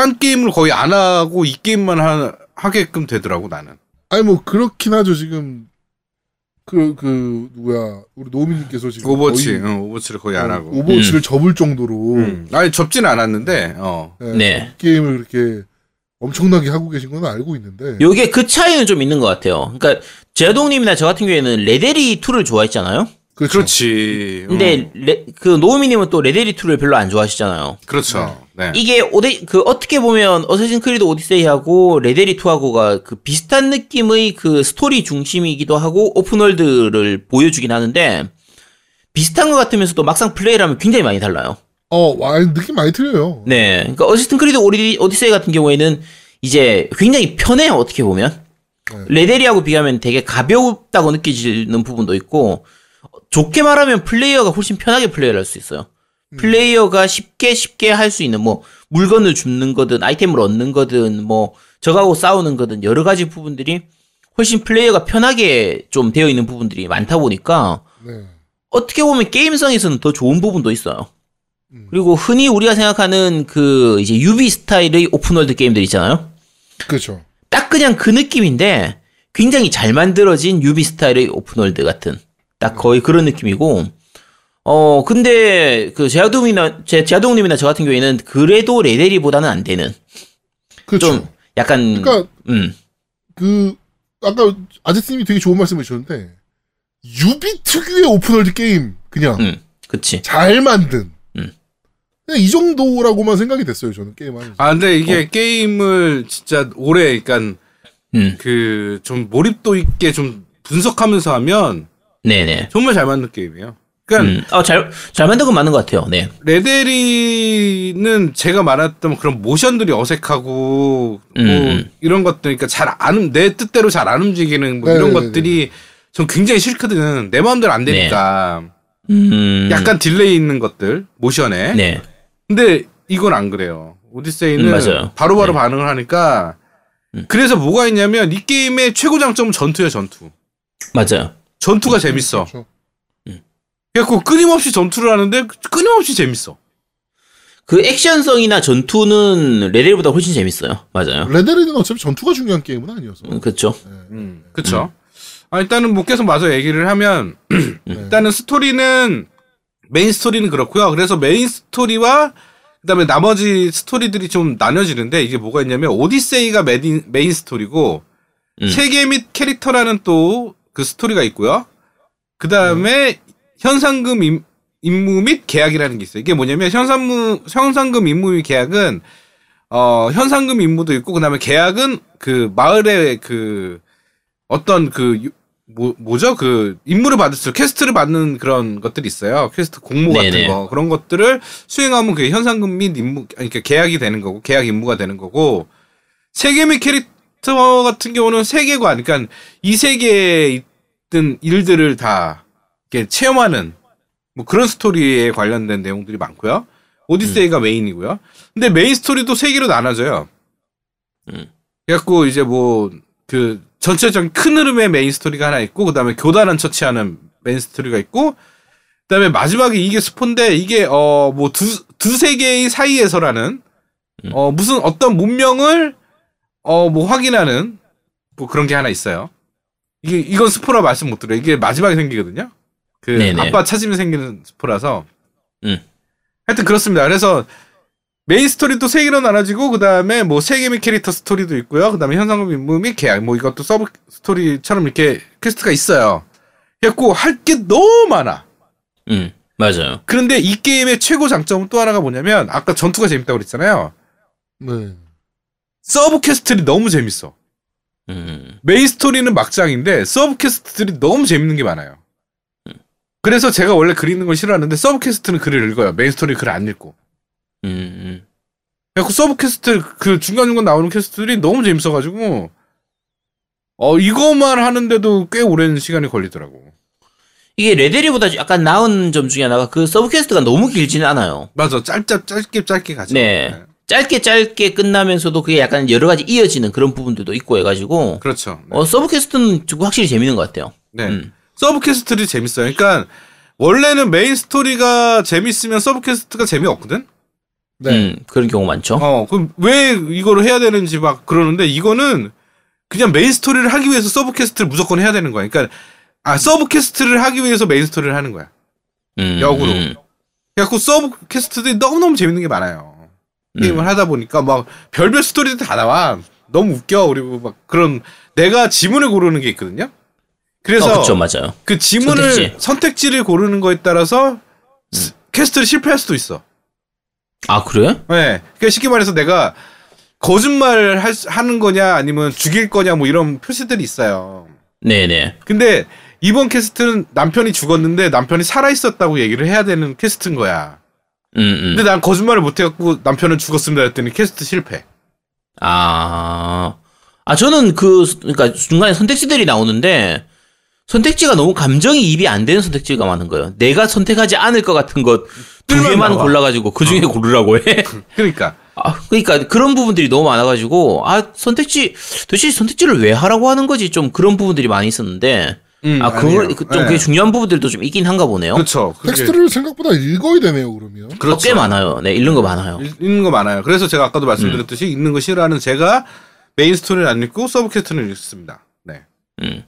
딴 게임을 거의 안 하고 이 게임만 하, 하게끔 되더라고 나는. 아니 뭐 그렇긴 하죠 지금 그그 누구야 우리 노미님께서 지금 오버워치, 거의, 응, 오버워치를 거의 안 어, 하고. 오버워치를 접을 정도로 음. 아니 접지는 않았는데, 어. 네, 네. 이 게임을 그렇게 엄청나게 하고 계신 건 알고 있는데 요게 그 차이는 좀 있는 것 같아요. 그러니까 제동님이나 저 같은 경우에는 레데리 2를 좋아했잖아요. 그렇죠. 그렇지. 근데 레- 그 노우미님은 또 레데리 2를 별로 안 좋아하시잖아요. 어, 그렇죠. 네. 이게 오데 그 어떻게 보면 어쌔신 크리드 오디세이하고 레데리 2하고가 그 비슷한 느낌의 그 스토리 중심이기도 하고 오픈월드를 보여주긴 하는데 비슷한 것 같으면서도 막상 플레이를 하면 굉장히 많이 달라요. 어, 와, 느낌 많이 틀려요. 네, 그러니까 어쌔신 크리드 오리, 오디세이 같은 경우에는 이제 굉장히 편해요 어떻게 보면 네. 레데리하고 비교하면 되게 가볍다고 느껴지는 부분도 있고 좋게 말하면 플레이어가 훨씬 편하게 플레이를 할 수 있어요. 플레이어가 쉽게 쉽게 할 수 있는 뭐 물건을 줍는 거든 아이템을 얻는 거든 뭐 적하고 싸우는 거든 여러 가지 부분들이 훨씬 플레이어가 편하게 좀 되어 있는 부분들이 많다 보니까 네. 어떻게 보면 게임성에서는 더 좋은 부분도 있어요. 음. 그리고 흔히 우리가 생각하는 그 이제 유비 스타일의 오픈월드 게임들 있잖아요. 그렇죠. 딱 그냥 그 느낌인데 굉장히 잘 만들어진 유비 스타일의 오픈월드 같은 딱 거의 그런 느낌이고 어, 근데 그 제아동이나 제 제아동님이나 저 같은 경우에는 그래도 레데리보다는 안 되는 그렇죠. 좀 약간 그러니까 음. 그 아까 아제스님이 되게 좋은 말씀을 주셨는데 유비 특유의 오픈월드 게임 그냥 음. 그치. 잘 만든 음. 그냥 이 정도라고만 생각이 됐어요 저는 게임 하면서 아 근데 이게 게임을 진짜 오래 그러니까 음. 그좀 몰입도 있게 좀 분석하면서 하면 네, 네. 정말 잘 만든 게임이에요. 그러니까 음. 어, 잘, 잘 만든 건 맞는 것 같아요. 네. 레데리는 제가 말했던 그런 모션들이 어색하고 뭐 음. 이런 것들 그러니까 잘 안 내 뜻대로 잘 안 움직이는 뭐 이런 네네네네. 것들이 전 굉장히 싫거든. 내 마음대로 안 되니까 음. 약간 딜레이 있는 것들 모션에. 네. 근데 이건 안 그래요. 오디세이는 음, 맞아요. 바로 바로 네. 반응을 하니까 음. 그래서 뭐가 있냐면 이 게임의 최고 장점은 전투예요, 전투. 맞아요. 전투가 재밌어. 그렇죠. 그래갖고 끊임없이 전투를 하는데 끊임없이 재밌어. 그 액션성이나 전투는 레데리보다 훨씬 재밌어요. 맞아요. 레데리는 어차피 전투가 중요한 게임은 아니어서 음, 그렇죠. 네. 음, 그쵸. 아, 일단은 뭐 계속 마저 얘기를 하면, 네. 일단은 스토리는, 메인 스토리는 그렇고요. 그래서 메인 스토리와, 그 다음에 나머지 스토리들이 좀 나뉘어지는데, 이게 뭐가 있냐면, 오디세이가 메인, 메인 스토리고, 음. 세계 및 캐릭터라는 또 그 스토리가 있고요. 그 다음에 현상금 임, 임무 및 계약이라는 게 있어요. 이게 뭐냐면 현상무, 현상금 임무 및 계약은 어 현상금 임무도 있고 그다음에 계약은 그 마을의 그 어떤 그 유- 뭐, 뭐죠? 그 임무를 받을수록 퀘스트를 받는 그런 것들이 있어요. 퀘스트 공모 같은 네네. 거 그런 것들을 수행하면 그게 현상금 및 임무 그러니까 계약이 되는 거고 계약 임무가 되는 거고 세계 및 캐릭터 같은 경우는 세계관 그러니까 이 세계에 있던 일들을 다 체험하는 뭐 그런 스토리에 관련된 내용들이 많고요. 오디세이가 메인이고요. 근데 메인 스토리도 세 개로 나눠져요. 음. 그래갖고 이제 뭐 그 전체적인 큰 흐름의 메인 스토리가 하나 있고 그다음에 교단을 처치하는 메인 스토리가 있고 그다음에 마지막에 이게 스폰데 이게 어 뭐 두 두 세계의 사이에서라는 음. 어 무슨 어떤 문명을 어 뭐 확인하는 뭐 그런 게 하나 있어요. 이게 이건 스포라 말씀 못 드려요. 이게 마지막에 생기거든요. 그 네네. 아빠 찾으면 생기는 스포라서. 음. 하여튼 그렇습니다. 그래서 메인 스토리도 세 개로 나눠지고 그 다음에 뭐 세계 및 캐릭터 스토리도 있고요. 그 다음에 현상금 임무 및 계약 뭐 이것도 서브 스토리처럼 이렇게 퀘스트가 있어요. 그래갖고 할 게 너무 많아. 음. 맞아요. 그런데 이 게임의 최고 장점은 또 하나가 뭐냐면 아까 전투가 재밌다고 그랬잖아요. 네. 서브 퀘스트들이 너무 재밌어. 음. 메인 스토리는 막장인데 서브 퀘스트들이 너무 재밌는 게 많아요. 그래서 제가 원래 글 읽는 걸 싫어하는데 서브 퀘스트는 글을 읽어요. 메인 스토리 글을 안 읽고. 음. 음. 그래서 서브 퀘스트 그 중간중간 나오는 퀘스트들이 너무 재밌어가지고 어 이것만 하는데도 꽤 오랜 시간이 걸리더라고. 이게 레데리보다 약간 나은 점 중에 하나가 그 서브 퀘스트가 너무 길지는 않아요. 맞아, 짧짧 짧게 짧게 가죠. 네. 짧게 짧게 끝나면서도 그게 약간 여러 가지 이어지는 그런 부분들도 있고 해가지고 그렇죠. 네. 어 서브 퀘스트는 좀 확실히 재밌는 것 같아요. 네. 음. 서브 퀘스트들이 재밌어요. 그러니까 원래는 메인 스토리가 재밌으면 서브 퀘스트가 재미없거든. 네. 음, 그런 경우 많죠. 어, 그럼 왜 이거를 해야 되는지 막 그러는데 이거는 그냥 메인 스토리를 하기 위해서 서브 퀘스트를 무조건 해야 되는 거야. 그러니까 아 서브 퀘스트를 하기 위해서 메인 스토리를 하는 거야. 음, 역으로. 음, 그래갖고 서브 퀘스트들이 너무너무 재밌는 게 많아요. 게임을 음. 하다 보니까 막 별별 스토리들 다 나와. 너무 웃겨. 그리고 막 그런 내가 지문을 고르는 게 있거든요. 그래서 어, 그쵸, 맞아요. 그 지문을 선택지. 선택지. 를 고르는 거에 따라서 스- 퀘스트를 실패할 수도 있어. 아, 그래? 네. 그러니까 쉽게 말해서 내가 거짓말 할 수- 하는 거냐 아니면 죽일 거냐 뭐 이런 표시들이 있어요. 네네. 근데 이번 퀘스트는 남편이 죽었는데 남편이 살아 있었다고 얘기를 해야 되는 퀘스트인 거야. 음, 음. 근데 난 거짓말을 못 해갖고 남편은 죽었습니다 했더니 퀘스트 실패. 아, 아, 저는 그, 그러니까 중간에 선택지들이 나오는데, 선택지가 너무 감정이 입이 안 되는 선택지가 많은 거예요. 내가 선택하지 않을 것 같은 것 두 개만 나와. 골라가지고 그 어. 중에 고르라고 해. 그러니까 아, 그러니까 그런 부분들이 너무 많아가지고, 아, 선택지, 도대체 선택지를 왜 하라고 하는 거지? 좀 그런 부분들이 많이 있었는데, 음, 아, 그거, 아니에요. 그- 좀 네. 그게 중요한 부분들도 좀 있긴 한가 보네요. 그렇죠. 그게- 텍스트를 생각보다 읽어야 되네요 그러면. 어, 그렇죠. 꽤 많아요. 네, 읽는 거 많아요. 읽- 읽는 거 많아요. 그래서 제가 아까도 말씀드렸듯이 읽는 거 싫어하는 제가 메인 스토리를 안 읽고 서브 퀘스트를 읽습니다. 네. 음.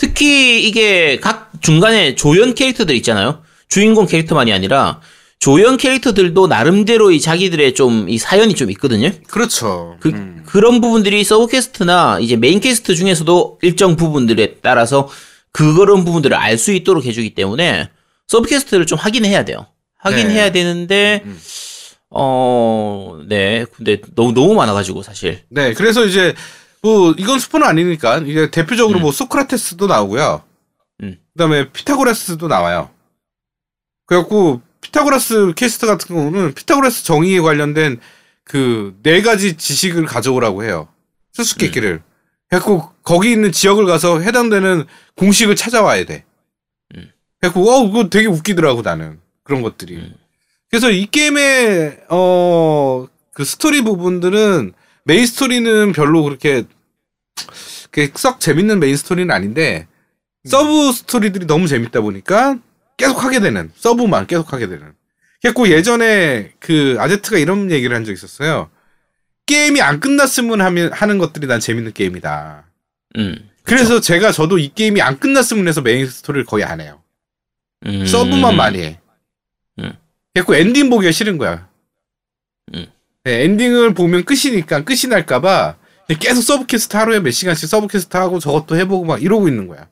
특히 이게 각 중간에 조연 캐릭터들 있잖아요. 주인공 캐릭터만이 아니라 조연 캐릭터들도 나름대로 이 자기들의 좀 이 사연이 좀 있거든요. 그렇죠. 그, 음. 그런 부분들이 서브 퀘스트나 이제 메인 퀘스트 중에서도 일정 부분들에 따라서 그런 부분들을 알 수 있도록 해주기 때문에 서브 퀘스트를 좀 확인해야 돼요. 확인해야 네. 되는데, 음. 어, 네. 근데 너무, 너무 많아가지고, 사실. 네, 그래서 이제 뭐 이건 스포는 아니니까 이게 대표적으로 음. 뭐 소크라테스도 나오고요. 음. 그다음에 피타고라스도 나와요. 그래갖고 피타고라스 퀘스트 같은 경우는 피타고라스 정의에 관련된 그 네 가지 지식을 가져오라고 해요. 수수께끼를. 그래갖고 거기 있는 지역을 가서 해당되는 공식을 찾아와야 돼. 음. 그래갖고 어 그거 되게 웃기더라고 나는 그런 것들이. 음. 그래서 이 게임의 어 그 스토리 부분들은 메인 스토리는 별로 그렇게 그렇게 썩 재밌는 메인 스토리는 아닌데 서브 스토리들이 너무 재밌다 보니까 계속 하게 되는 서브만 계속 하게 되는. 그래고 예전에 그 아제트가 이런 얘기를 한 적 있었어요. 게임이 안 끝났으면 하면 하는 것들이 난 재밌는 게임이다. 음. 그래서 제가 저도 이 게임이 안 끝났으면 해서 메인 스토리를 거의 안 해요. 음. 서브만 많이 해. 음. 그래고 엔딩 보기가 싫은 거야. 음. 네, 엔딩을 보면 끝이니까 끝이 날까봐 계속 서브퀘스트 하루에 몇 시간씩 서브퀘스트 하고 저것도 해보고 막 이러고 있는 거야.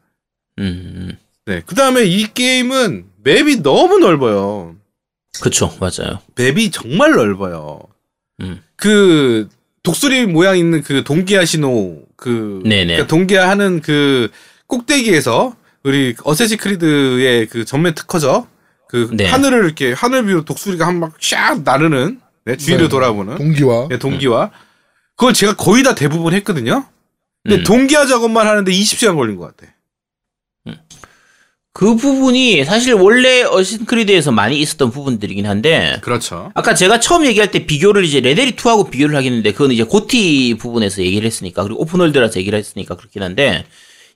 음. 네. 그 다음에 이 게임은 맵이 너무 넓어요. 그쵸, 맞아요. 맵이 정말 넓어요. 음. 그 독수리 모양 있는 그 동기화 신호 그. 그러니까 동기화 하는 그 꼭대기에서 우리 어쌔신 크리드의 그 전매특허죠. 그 네. 하늘을 이렇게 하늘 위로 독수리가 한 막 샥 나르는 네, 주위를 네. 돌아보는 동기화. 네, 동기화. 그걸 제가 거의 다 대부분 했거든요. 근데 음. 동기화 작업만 하는데 20시간 걸린 것 같아. 그 부분이 사실 원래 어쌔신 크리드에서 많이 있었던 부분들이긴 한데, 그렇죠. 아까 제가 처음 얘기할 때 비교를 이제 레데리 2하고 비교를 하겠는데 그건 이제 고티 부분에서 얘기를 했으니까 그리고 오픈월드라서 얘기를 했으니까 그렇긴 한데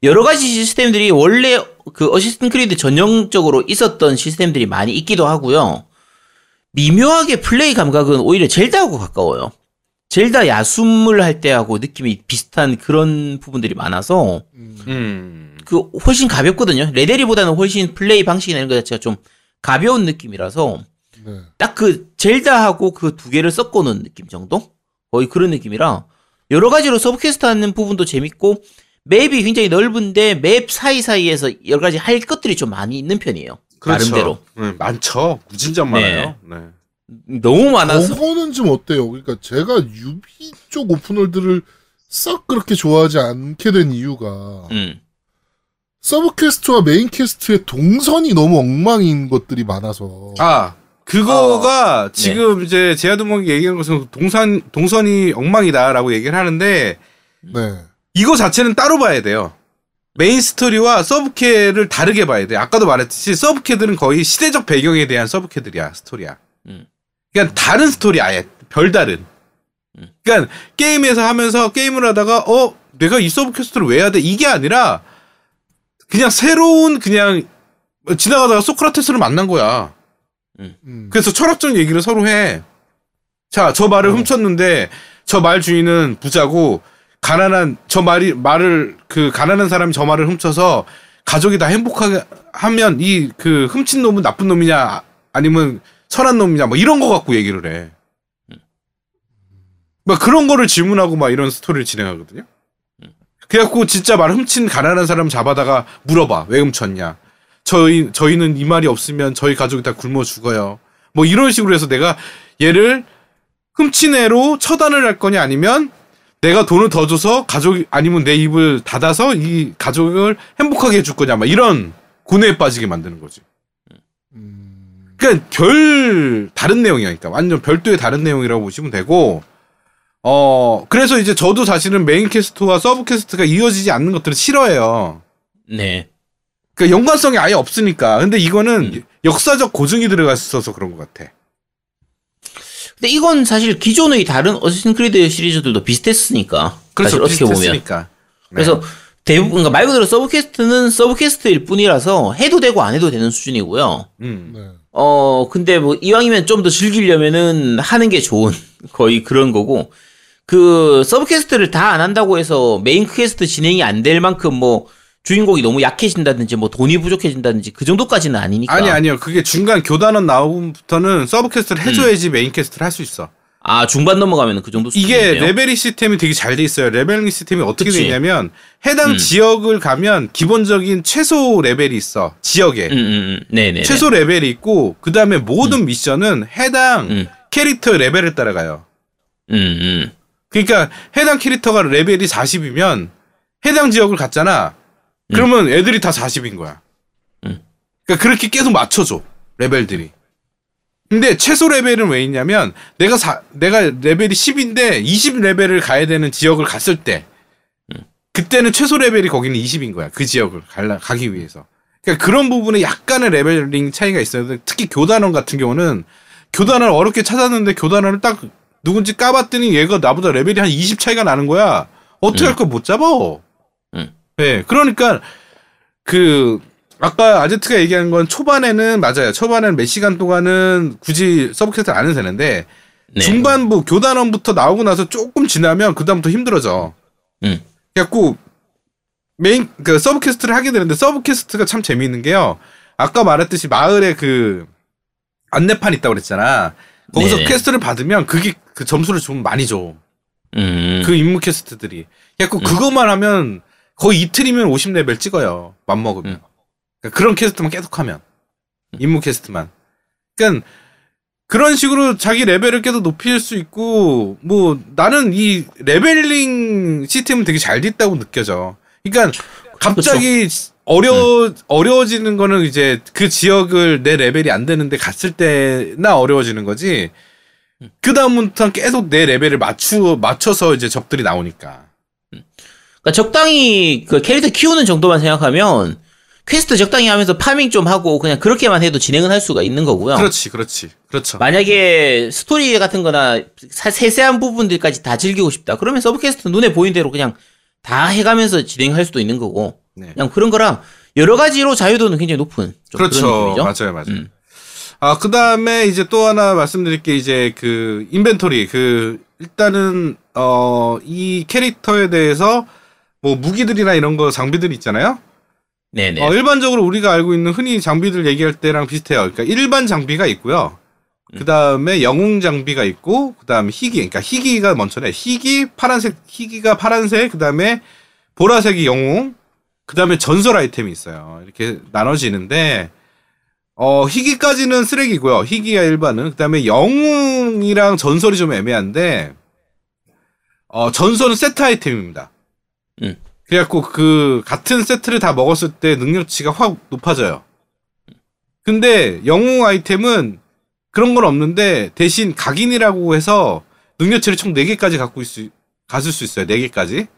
여러 가지 시스템들이 원래 그 어쌔신 크리드 전형적으로 있었던 시스템들이 많이 있기도 하고요. 미묘하게 플레이 감각은 오히려 젤다하고 가까워요. 젤다 야숨을 할 때하고 느낌이 비슷한 그런 부분들이 많아서 음. 그 훨씬 가볍거든요. 레데리보다는 훨씬 플레이 방식이나 이런 것 자체가 좀 가벼운 느낌이라서 네. 딱 그 젤다하고 그 두 개를 섞어놓은 느낌 정도? 거의 그런 느낌이라 여러 가지로 서브퀘스트 하는 부분도 재밌고 맵이 굉장히 넓은데 맵 사이사이에서 여러 가지 할 것들이 좀 많이 있는 편이에요. 그렇죠. 나름대로. 네, 많죠. 무진장 네. 많아요. 네. 너무 많아서 그거는 좀 어때요? 그러니까 제가 유비 쪽 오픈월드를 썩 그렇게 좋아하지 않게 된 이유가 음. 서브 퀘스트와 메인 퀘스트의 동선이 너무 엉망인 것들이 많아서 아, 그거가 네. 지금 이제 제아두목이 얘기한 것은 동산, 동선이 엉망이다라고 얘기를 하는데 네. 이거 자체는 따로 봐야 돼요. 메인 스토리와 서브퀘를 다르게 봐야 돼. 아까도 말했듯이 서브퀘들은 거의 시대적 배경에 대한 서브퀘들이야, 스토리야. 음. 그러니까 다른 스토리 아예 별다른. 음. 그러니까 게임에서 하면서 게임을 하다가 어 내가 이 서브 퀘스트를 왜 해야 돼? 이게 아니라 그냥 새로운 그냥 지나가다가 소크라테스를 만난 거야. 음. 그래서 철학적 얘기를 서로 해. 자, 저 말을 어. 훔쳤는데 저 말 주인은 부자고 가난한 저 말이 말을 그 가난한 사람이 저 말을 훔쳐서 가족이 다 행복하게 하면 이 그 훔친 놈은 나쁜 놈이냐 아니면 선한 놈이냐 뭐 이런 거 갖고 얘기를 해. 막 그런 거를 질문하고 막 이런 스토리를 진행하거든요. 그래갖고 진짜 말 훔친 가난한 사람 잡아다가 물어봐 왜 훔쳤냐. 저희 저희는 이 말이 없으면 저희 가족이 다 굶어 죽어요. 뭐 이런 식으로 해서 내가 얘를 훔친 애로 처단을 할 거냐 아니면 내가 돈을 더 줘서 가족이 아니면 내 입을 닫아서 이 가족을 행복하게 해줄 거냐 막 이런 고뇌에 빠지게 만드는 거지. 음. 그러니까 별 다른 내용이니까 완전 별도의 다른 내용이라고 보시면 되고 어 그래서 이제 저도 사실은 메인 퀘스트와 서브 퀘스트가 이어지지 않는 것들을 싫어해요. 네. 그러니까 연관성이 아예 없으니까. 근데 이거는 음. 역사적 고증이 들어가 있어서 그런 것 같아. 근데 이건 사실 기존의 다른 어쌔신 크리드 시리즈들도 비슷했으니까. 사실 어떻게 보면. 비슷했으니까. 네. 그래서 대부분 그러니까 말 그대로 서브 퀘스트는 서브 퀘스트일 뿐이라서 해도 되고 안 해도 되는 수준이고요. 음. 네. 어 근데 뭐 이왕이면 좀 더 즐기려면은 하는 게 좋은 거의 그런 거고 그 서브 퀘스트를 다 안 한다고 해서 메인 퀘스트 진행이 안 될 만큼 뭐 주인공이 너무 약해진다든지 뭐 돈이 부족해진다든지 그 정도까지는 아니니까. 아니 아니요. 그게 중간 교단원 나오고부터는 서브 퀘스트를 해줘야지 메인 퀘스트를 할 수 있어. 아 중반 넘어가면 그 정도 이게? 레벨링 시스템이 되게 잘 돼 있어요. 레벨링 시스템이 어떻게 그치. 되냐면 해당 음. 지역을 가면 기본적인 최소 레벨이 있어. 지역에. 음, 음, 음. 네네. 최소 레벨이 있고 그 다음에 모든 미션은 해당 음. 캐릭터 레벨을 따라가요. 음, 음. 그러니까 해당 캐릭터가 레벨이 40이면 해당 지역을 갔잖아. 그러면 애들이 다 40인 거야. 음. 그러니까 그렇게 계속 맞춰줘 레벨들이. 근데 최소 레벨은 왜 있냐면 내가 사, 내가 레벨이 10인데 20 레벨을 가야 되는 지역을 갔을 때 그때는 최소 레벨이 거기는 20인 거야. 그 지역을 갈라, 가기 위해서. 그러니까 그런 부분에 약간의 레벨링 차이가 있어요. 특히 교단원 같은 경우는 교단을 어렵게 찾았는데 교단원을 딱 누군지 까봤더니 얘가 나보다 레벨이 한 20 차이가 나는 거야. 어떻게 할 걸 못 잡아. 음. 네, 그러니까 그 아까 아제트가 얘기한 건 초반에는 맞아요. 초반에는 몇 시간 동안은 굳이 서브퀘스트를 안 해도 되는데 네. 중반부 교단원부터 나오고 나서 조금 지나면 그다음부터 힘들어져. 음. 그래갖고 메인 그 서브 퀘스트를 하게 되는데 서브 퀘스트가 참 재미있는 게요. 아까 말했듯이 마을에 그 안내판 있다고 그랬잖아. 거기서 네네. quest를 받으면 그게 그 점수를 좀 많이 줘. 음. 그 임무 quest들이. 그래갖고 그것만 하면 거의 이틀이면 50레벨 찍어요. 맘먹으면. 음. 그러니까 그런 quest만 계속하면. 임무 quest만. 그러니까 그런 식으로 자기 레벨을 계속 높일 수 있고 뭐 나는 이 leveling 시스템은 되게 잘 됐다고 느껴져. 그러니까 갑자기 어려 어려워지는 거는 이제 그 지역을 내 레벨이 안 되는데 갔을 때나 어려워지는 거지. 그 다음부터 계속 내 레벨을 맞추 맞춰서 이제 적들이 나오니까. 그러니까 적당히 그 캐릭터 키우는 정도만 생각하면 퀘스트 적당히 하면서 farming 좀 하고 그냥 그렇게만 해도 진행은 할 수가 있는 거고요. 그렇지, 그렇지, 그렇죠. 만약에 스토리 같은 거나 사- 세세한 부분들까지 다 즐기고 싶다. 그러면 sub quest 눈에 보이는 대로 그냥 다 해가면서 진행할 수도 있는 거고. 네. 그냥 그런 거랑 여러 가지로 자유도는 굉장히 높은 그렇죠. 맞아요, 맞아요. 음. 아, 그 다음에 이제 또 하나 말씀드릴 게 이제 그 인벤토리. 그, 일단은, 어, 이 캐릭터에 대해서 뭐 무기들이나 이런 거 장비들 있잖아요. 네네. 어, 일반적으로 우리가 알고 있는 흔히 장비들 얘기할 때랑 비슷해요. 그러니까 일반 장비가 있고요. 그 다음에 영웅 장비가 있고, 그 다음에 희귀. 그러니까 희귀가 먼저네. 희귀, 파란색, 희귀가 파란색, 그 다음에 보라색이 영웅, 그 다음에 전설 아이템이 있어요. 이렇게 나눠지는데, 어, 희귀까지는 쓰레기고요. 희귀가 일반은. 그 다음에 영웅이랑 전설이 좀 애매한데, 어, 전설은 세트 아이템입니다. 음. 그래갖고 그 같은 세트를 다 먹었을 때 능력치가 확 높아져요. 근데 영웅 아이템은 그런 건 없는데 대신 각인이라고 해서 능력치를 총 4개까지 갖고 있, 가질 수 있어요. 4개까지.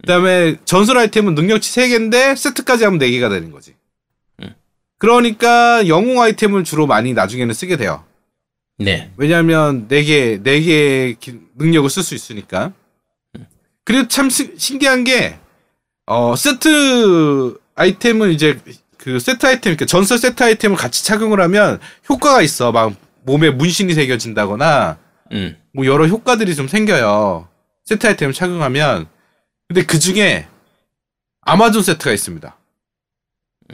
그 다음에 전설 아이템은 능력치 3개인데 세트까지 하면 4개가 되는 거지. 음. 그러니까 영웅 아이템을 주로 많이 나중에는 쓰게 돼요. 네. 왜냐하면 4개, 4개의 기- 능력을 쓸 수 있으니까. 그리고 참 시- 신기한 게, 어, 세트 아이템은 이제 그 세트 아이템, 그러니까 전설 세트 아이템을 같이 착용을 하면 효과가 있어. 막 몸에 문신이 새겨진다거나, 음. 뭐 여러 효과들이 좀 생겨요. 세트 아이템을 착용하면. 근데 그 중에 아마존 세트가 있습니다.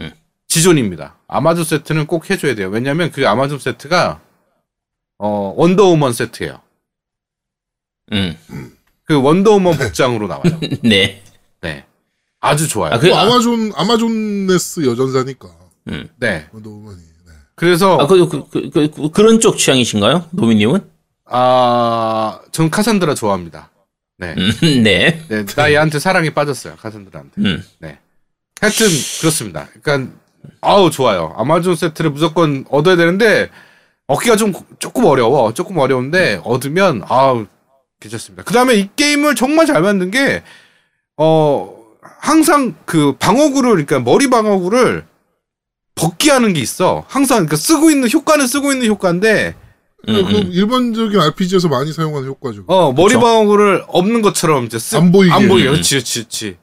음. 지존입니다. 아마존 세트는 꼭 해줘야 돼요. 왜냐면 그 아마존 세트가 어 원더우먼 세트예요. 음. 그 원더우먼 복장으로 나와요. 네. 네, 아주 좋아요. 아, 그, 뭐 아, 아마존 아마존네스 여전사니까. 음. 네, 원더우먼이. 네. 그래서 아, 그, 그, 그, 그, 그, 그 런 쪽 취향이신가요? 노미님은? 아, 전 카산드라 좋아합니다. 네, 음, 네. 네, 나 얘한테 사랑에 빠졌어요. 카산드라한테. 음. 네. 하여튼 그렇습니다. 그러니까 아우 좋아요. 아마존 세트를 무조건 얻어야 되는데 얻기가 좀 조금 어려워. 조금 어려운데 얻으면 아우 괜찮습니다. 그 다음에 이 게임을 정말 잘 만든 게 어 항상 그 방어구를 그러니까 머리 방어구를 벗게 하는 게 있어. 항상 그러니까 쓰고 있는 효과는 쓰고 있는 효과인데 음, 그 음. 일반적인 RPG에서 많이 사용하는 효과죠. 어 머리 그쵸. 방어구를 없는 것처럼 이제 쓰, 안 보이게. 안 보이게 음. 그렇지 그렇지 그렇지.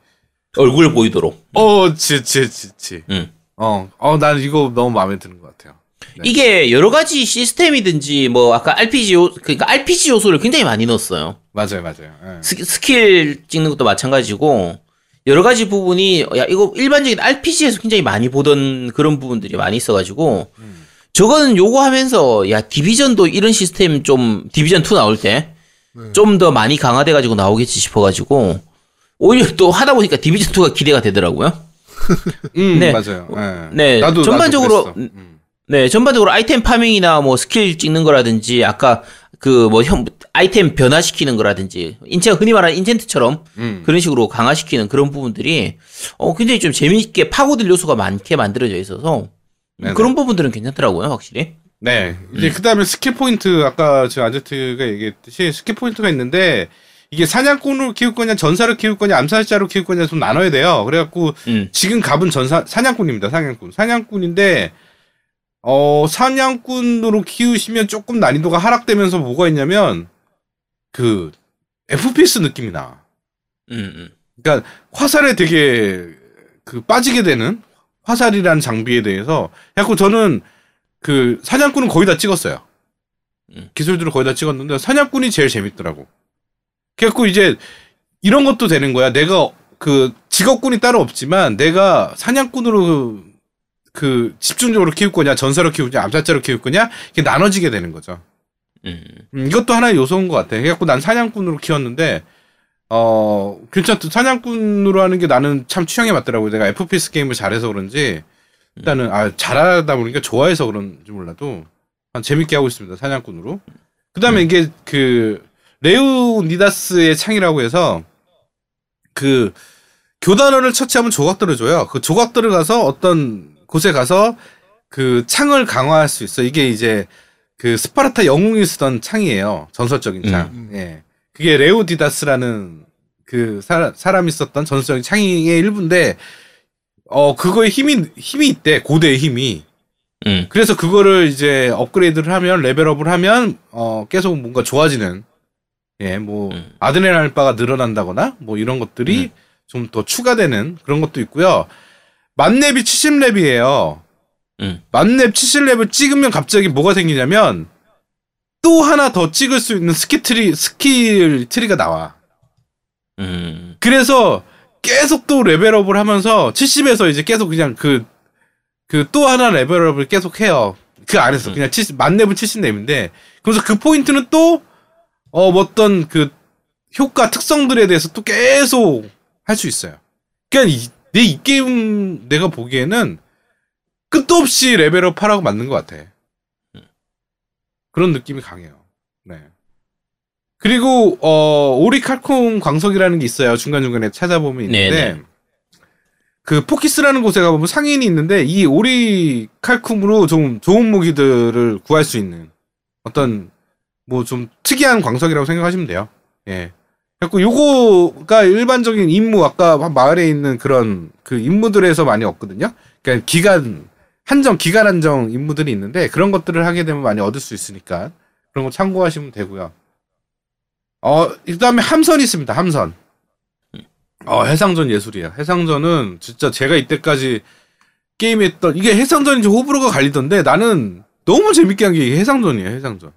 얼굴 보이도록. 어, 지, 지, 지, 지. 음. 어, 어, 난 이거 너무 마음에 드는 것 같아요. 네. 이게 여러 가지 시스템이든지 뭐 아까 RPG 요 그러니까 RPG 요소를 굉장히 많이 넣었어요. 맞아요, 맞아요. 예. 스, 스킬 찍는 것도 마찬가지고 여러 가지 부분이 야 이거 일반적인 RPG에서 굉장히 많이 보던 그런 부분들이 많이 있어가지고 저거는 요거 하면서 야 디비전도 이런 시스템 좀 디비전 2 나올 때좀 네. 더 많이 강화돼가지고 나오겠지 싶어가지고 오히려 또 하다 보니까 디비전 2가 기대가 되더라고요. 음, 네. 맞아요. 예. 네, 나도 전반적으로 나도. 음. 네, 전반적으로 아이템 farming이나 뭐 스킬 찍는 거라든지 아까 그뭐형 아이템 변화시키는 거라든지 인제 그 흔히 말하는 enchant처럼 음. 그런 식으로 강화시키는 그런 부분들이 어 굉장히 좀 재미있게 파고들 요소가 많게 만들어져 있어서 네네. 그런 부분들은 괜찮더라고요, 확실히. 네. 음. 이제 그다음에 skill point 아까 저 아제트가 얘기했듯이 skill point가 있는데 이게 사냥꾼으로 키울 거냐 전사로 키울 거냐 암살자로 키울 거냐 좀 나눠야 돼요. 그래갖고 음. 지금 갑은 전사 사냥꾼입니다. 사냥꾼. 사냥꾼인데 어 사냥꾼으로 키우시면 조금 난이도가 하락되면서 뭐가 있냐면 그 FPS 느낌이 나. 음, 음. 그러니까 화살에 되게 그 빠지게 되는 화살이라는 장비에 대해서 자꾸 저는 그 사냥꾼은 거의 다 찍었어요. 음. 기술들을 거의 다 찍었는데 사냥꾼이 제일 재밌더라고. 그래갖고 이제 이런 것도 되는 거야. 내가 그 직업군이 따로 없지만 내가 사냥꾼으로 그, 그 집중적으로 키울 거냐, 전사로 키울 거냐, 암살자로 키울 거냐 이게 나눠지게 되는 거죠. 음. 음, 이것도 하나의 요소인 것 같아. 그래갖고 난 사냥꾼으로 키웠는데, 어, 괜찮다. 사냥꾼으로 하는 게 나는 참 취향에 맞더라고. 내가 FPS 게임을 잘해서 그런지, 일단은, 아, 잘하다 보니까 좋아해서 그런지 몰라도, 한 재밌게 하고 있습니다. 사냥꾼으로. 그 다음에 이게 그, 레우 니다스의 창이라고 해서, 그, 교단원을 처치하면 조각들을 줘요. 그 조각들을 가서 어떤 곳에 가서 그 창을 강화할 수 있어. 이게 이제 그 스파르타 영웅이 쓰던 창이에요. 전설적인 창. 음. 예. 그게 레오니다스라는 그 사, 사람이 썼던 전설적인 창의 일부인데 어 그거에 힘이 힘이 있대. 고대의 힘이. 음. 그래서 그거를 이제 업그레이드를 하면 level up을 하면 어 계속 뭔가 좋아지는 예, 뭐 음. 아드레날린 바가 늘어난다거나 뭐 이런 것들이 음. 좀더 추가되는 그런 것도 있고요. 만렙이 70렙이에요. 음. 만렙 70렙을 찍으면 갑자기 뭐가 생기냐면 또 하나 더 찍을 수 있는 skill tree skill tree가 나와. 음. 그래서 계속 또 level up을 하면서 70에서 이제 계속 그냥 그 그 또 하나 level up을 계속 해요. 그 안에서 음. 그냥 70 만렙은 70렙인데 그래서 그 포인트는 또 어, 뭐 어떤 그 효과 특성들에 대해서 또 계속 할 수 있어요. 그러니까 내이 게임 내가 보기에는 끝도 없이 레벨업 하라고 만든 것 같아. 그런 느낌이 강해요. 네. 그리고 어 오리 칼콤 광석이라는 게 있어요. 중간 중간에 찾아보면 있는데 네네. 그 포키스라는 곳에 가보면 상인이 있는데 이 오리 칼콤으로 좀 좋은 무기들을 구할 수 있는 어떤 뭐 좀 특이한 광석이라고 생각하시면 돼요. 예. 그래고 요거가 일반적인 임무 아까 마을에 있는 그런 그 임무들에서 많이 없거든요. 그러니까 기간 한정 기간 한정 임무들이 있는데 그런 것들을 하게 되면 많이 얻을 수 있으니까 그런 거 참고하시면 되고요. 어 그다음에 함선이 있습니다. 함선. 어 해상전 예술이야. 해상전은 진짜 제가 이때까지 게임했던 이게 해상전인지 호불호가 갈리던데 나는 너무 재밌게 한 게 해상전이에요. 해상전.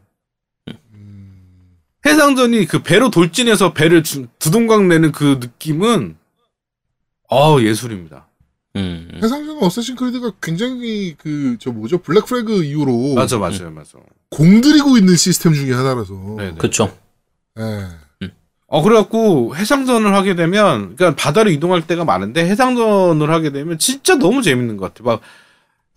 음, 해상전이 그 배로 돌진해서 배를 주- 두동강 내는 그 느낌은 어 예술입니다. 음. 해상전 어쌔신 크리드가 굉장히 그 저 뭐죠 블랙 프래그 이후로 맞아 맞아요 맞아. 공들이고 있는 시스템 중에 하나라서. 그쵸. 예. 어 그래갖고 해상전을 하게 되면 그러니까 바다로 이동할 때가 많은데 해상전을 하게 되면 진짜 너무 재밌는 것 같아. 막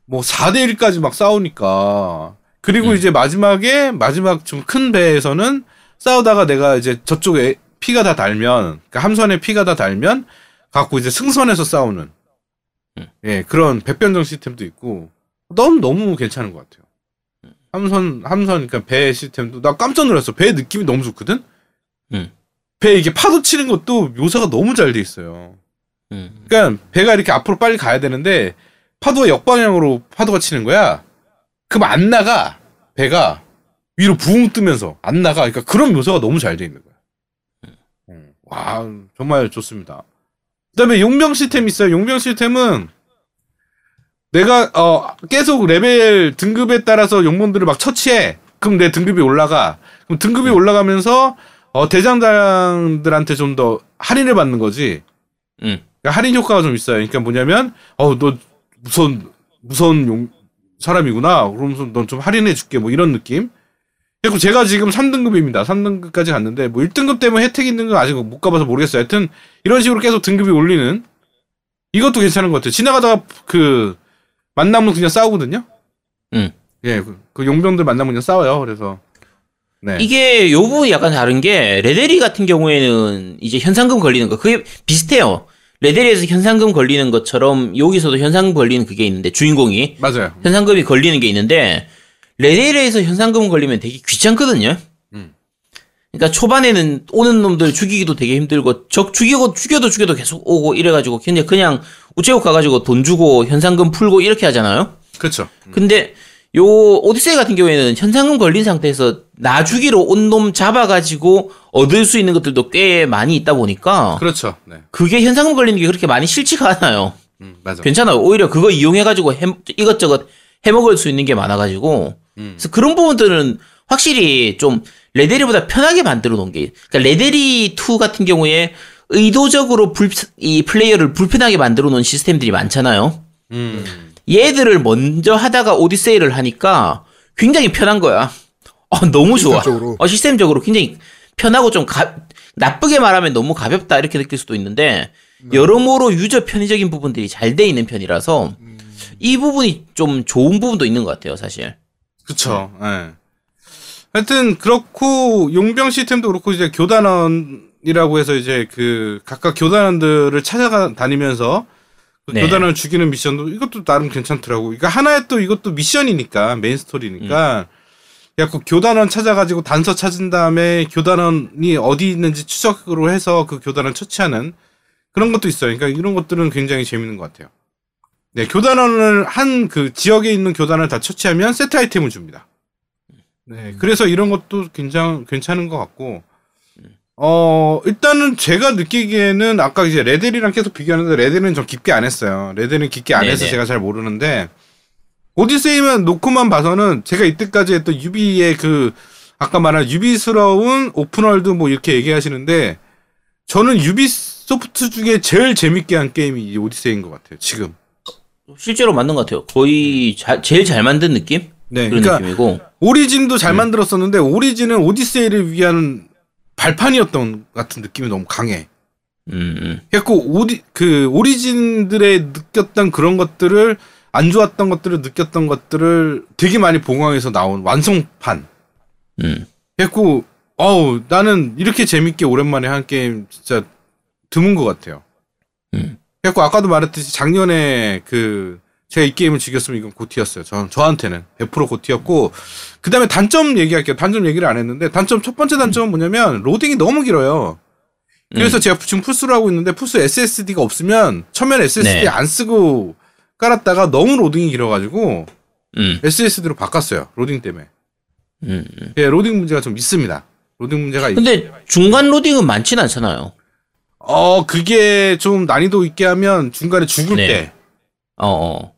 뭐 4대 1까지 막 싸우니까 그리고 음. 이제 마지막에 마지막 좀 큰 배에서는 싸우다가 내가 이제 저쪽에 피가 다 달면 그러니까 함선에 피가 다 달면 갖고 이제 승선해서 싸우는 음. 예 그런 백변정 시스템도 있고 넌 너무 괜찮은 것 같아요. 함선 함선 그러니까 배 시스템도 나 깜짝 놀랐어. 배 느낌이 너무 좋거든. 음. 배 이게 파도 치는 것도 묘사가 너무 잘 돼 있어요. 음. 그러니까 배가 이렇게 앞으로 빨리 가야 되는데 파도가 역방향으로 파도가 치는 거야. 그럼 안 나가 배가 위로 부웅 뜨면서 안 나가. 그러니까 그런 묘사가 너무 잘 돼 있는 거야. 음. 와 정말 좋습니다. 그다음에 용병 시스템 있어요. 용병 시스템은 내가 어 계속 레벨 등급에 따라서 용병들을 막 처치해. 그럼 내 등급이 올라가. 그럼 등급이 올라가면서 어 대장장들한테 좀 더 할인을 받는 거지. 음. 그러니까 할인 효과가 좀 있어요. 그러니까 뭐냐면 어 너 무서운 무서운 용, 사람이구나. 그러면서 넌 좀 할인해 줄게. 뭐 이런 느낌. 그리고 제가 지금 3등급입니다. 3등급까지 갔는데 뭐 1등급 때문에 혜택 있는 건 아직 못 가봐서 모르겠어요. 하여튼 이런 식으로 계속 등급이 올리는 이것도 괜찮은 것 같아요. 지나가다가 그 만나면 그냥 싸우거든요. 응. 예, 그, 그 용병들 만나면 그냥 싸워요. 그래서 네. 이게 요 부분이 약간 다른 게 레데리 같은 경우에는 이제 현상금 걸리는 거 그게 비슷해요. 레데리에서 현상금 걸리는 것처럼 여기서도 현상금 걸리는 그게 있는데 주인공이 맞아요. 현상금이 걸리는 게 있는데 레데리에서 현상금 걸리면 되게 귀찮거든요. 음. 그러니까 초반에는 오는 놈들 죽이기도 되게 힘들고 적 죽이고 죽여도 죽여도 계속 오고 이래가지고 그냥 그냥 우체국 가가지고 돈 주고 현상금 풀고 이렇게 하잖아요. 그렇죠. 근데 요 오디세이 같은 경우에는 현상금 걸린 상태에서 나 주기로 온 놈 잡아가지고 얻을 수 있는 것들도 꽤 많이 있다 보니까 그렇죠. 네. 그게 현상금 걸리는 게 그렇게 많이 싫지가 않아요. 음, 맞아. 괜찮아요. 오히려 그거 이용해가지고 해, 이것저것 해먹을 수 있는 게 많아가지고 음. 그래서 그런 부분들은 확실히 좀 레데리보다 편하게 만들어 놓은 게 그러니까 레데리 2 같은 경우에 의도적으로 불, 이 플레이어를 불편하게 만들어 놓은 시스템들이 많잖아요. 음. 레데를 먼저 하다가 오디세이를 하니까 굉장히 편한 거야. 어, 너무 좋아. 시스템적으로. 어, 시스템적으로 굉장히 편하고 좀 가, 나쁘게 말하면 너무 가볍다 이렇게 느낄 수도 있는데 여러모로 user 편의적인 부분들이 잘 돼 있는 편이라서 이 부분이 좀 좋은 부분도 있는 것 같아요, 사실. 그쵸. 예. 하여튼 그렇고 용병 시스템도 그렇고 이제 교단원이라고 해서 이제 그 각각 교단원들을 찾아가 다니면서 그 네. 교단원을 죽이는 미션도 이것도 나름 괜찮더라고. 그러니까 하나의 또 이것도 미션이니까 메인 스토리니까 약간 교단원 찾아가지고 단서 찾은 다음에 교단원이 어디 있는지 추적으로 해서 그 교단원 처치하는 그런 것도 있어요. 그러니까 이런 것들은 굉장히 재밌는 것 같아요. 네, 교단원을 한 그 지역에 있는 교단을 다 처치하면 세트 아이템을 줍니다. 네, 그래서 이런 것도 굉장히 괜찮은 것 같고, 어, 일단은 제가 느끼기에는 아까 이제 레데리랑 계속 비교하는데 레델은 좀 깊게 안 했어요. 레델은 깊게 안 해서 네네. 제가 잘 모르는데, 오디세이만 놓고만 봐서는 제가 이때까지 했던 유비의 그, 아까 말한 유비스러운 open world 뭐 이렇게 얘기하시는데, 저는 유비소프트 중에 제일 재밌게 한 게임이 이 오디세이인 것 같아요, 지금. 실제로 맞는 것 같아요. 거의 자- 제일 잘 만든 느낌? 네, 그런 그러니까 느낌이고. 오리진도 잘 음. 만들었었는데 오리진은 오디세이를 위한 발판이었던 같은 느낌이 너무 강해. 음, 음. 오디 그 오리진들의 느꼈던 그런 것들을 안 좋았던 것들을 느꼈던 것들을 되게 많이 봉황해서 나온 완성판. 음. 그래갖고 어우 나는 이렇게 재밌게 오랜만에 한 게임 진짜 드문 것 같아요. 음. 그래갖고 아까도 말했듯이 작년에 그 제가 이 게임을 즐겼으면 이건 GOTY였어요. 저, 저한테는 100% GOTY였고 그 다음에 단점 얘기할게요. 단점 얘기를 안 했는데 단점 첫 번째 단점은 뭐냐면 로딩이 너무 길어요. 그래서 제가 지금 플스를 하고 있는데 플스 SSD가 없으면 처음엔 SSD 네. 안 쓰고 깔았다가 너무 로딩이 길어가지고 음. SSD로 바꿨어요. 로딩 때문에. 음. 음. 예, 로딩 문제가 좀 있습니다. 로딩 문제가 있... 근데 중간 로딩은 많진 않잖아요. 어 그게 좀 난이도 있게 하면 중간에 죽을 네. 때 어, 어.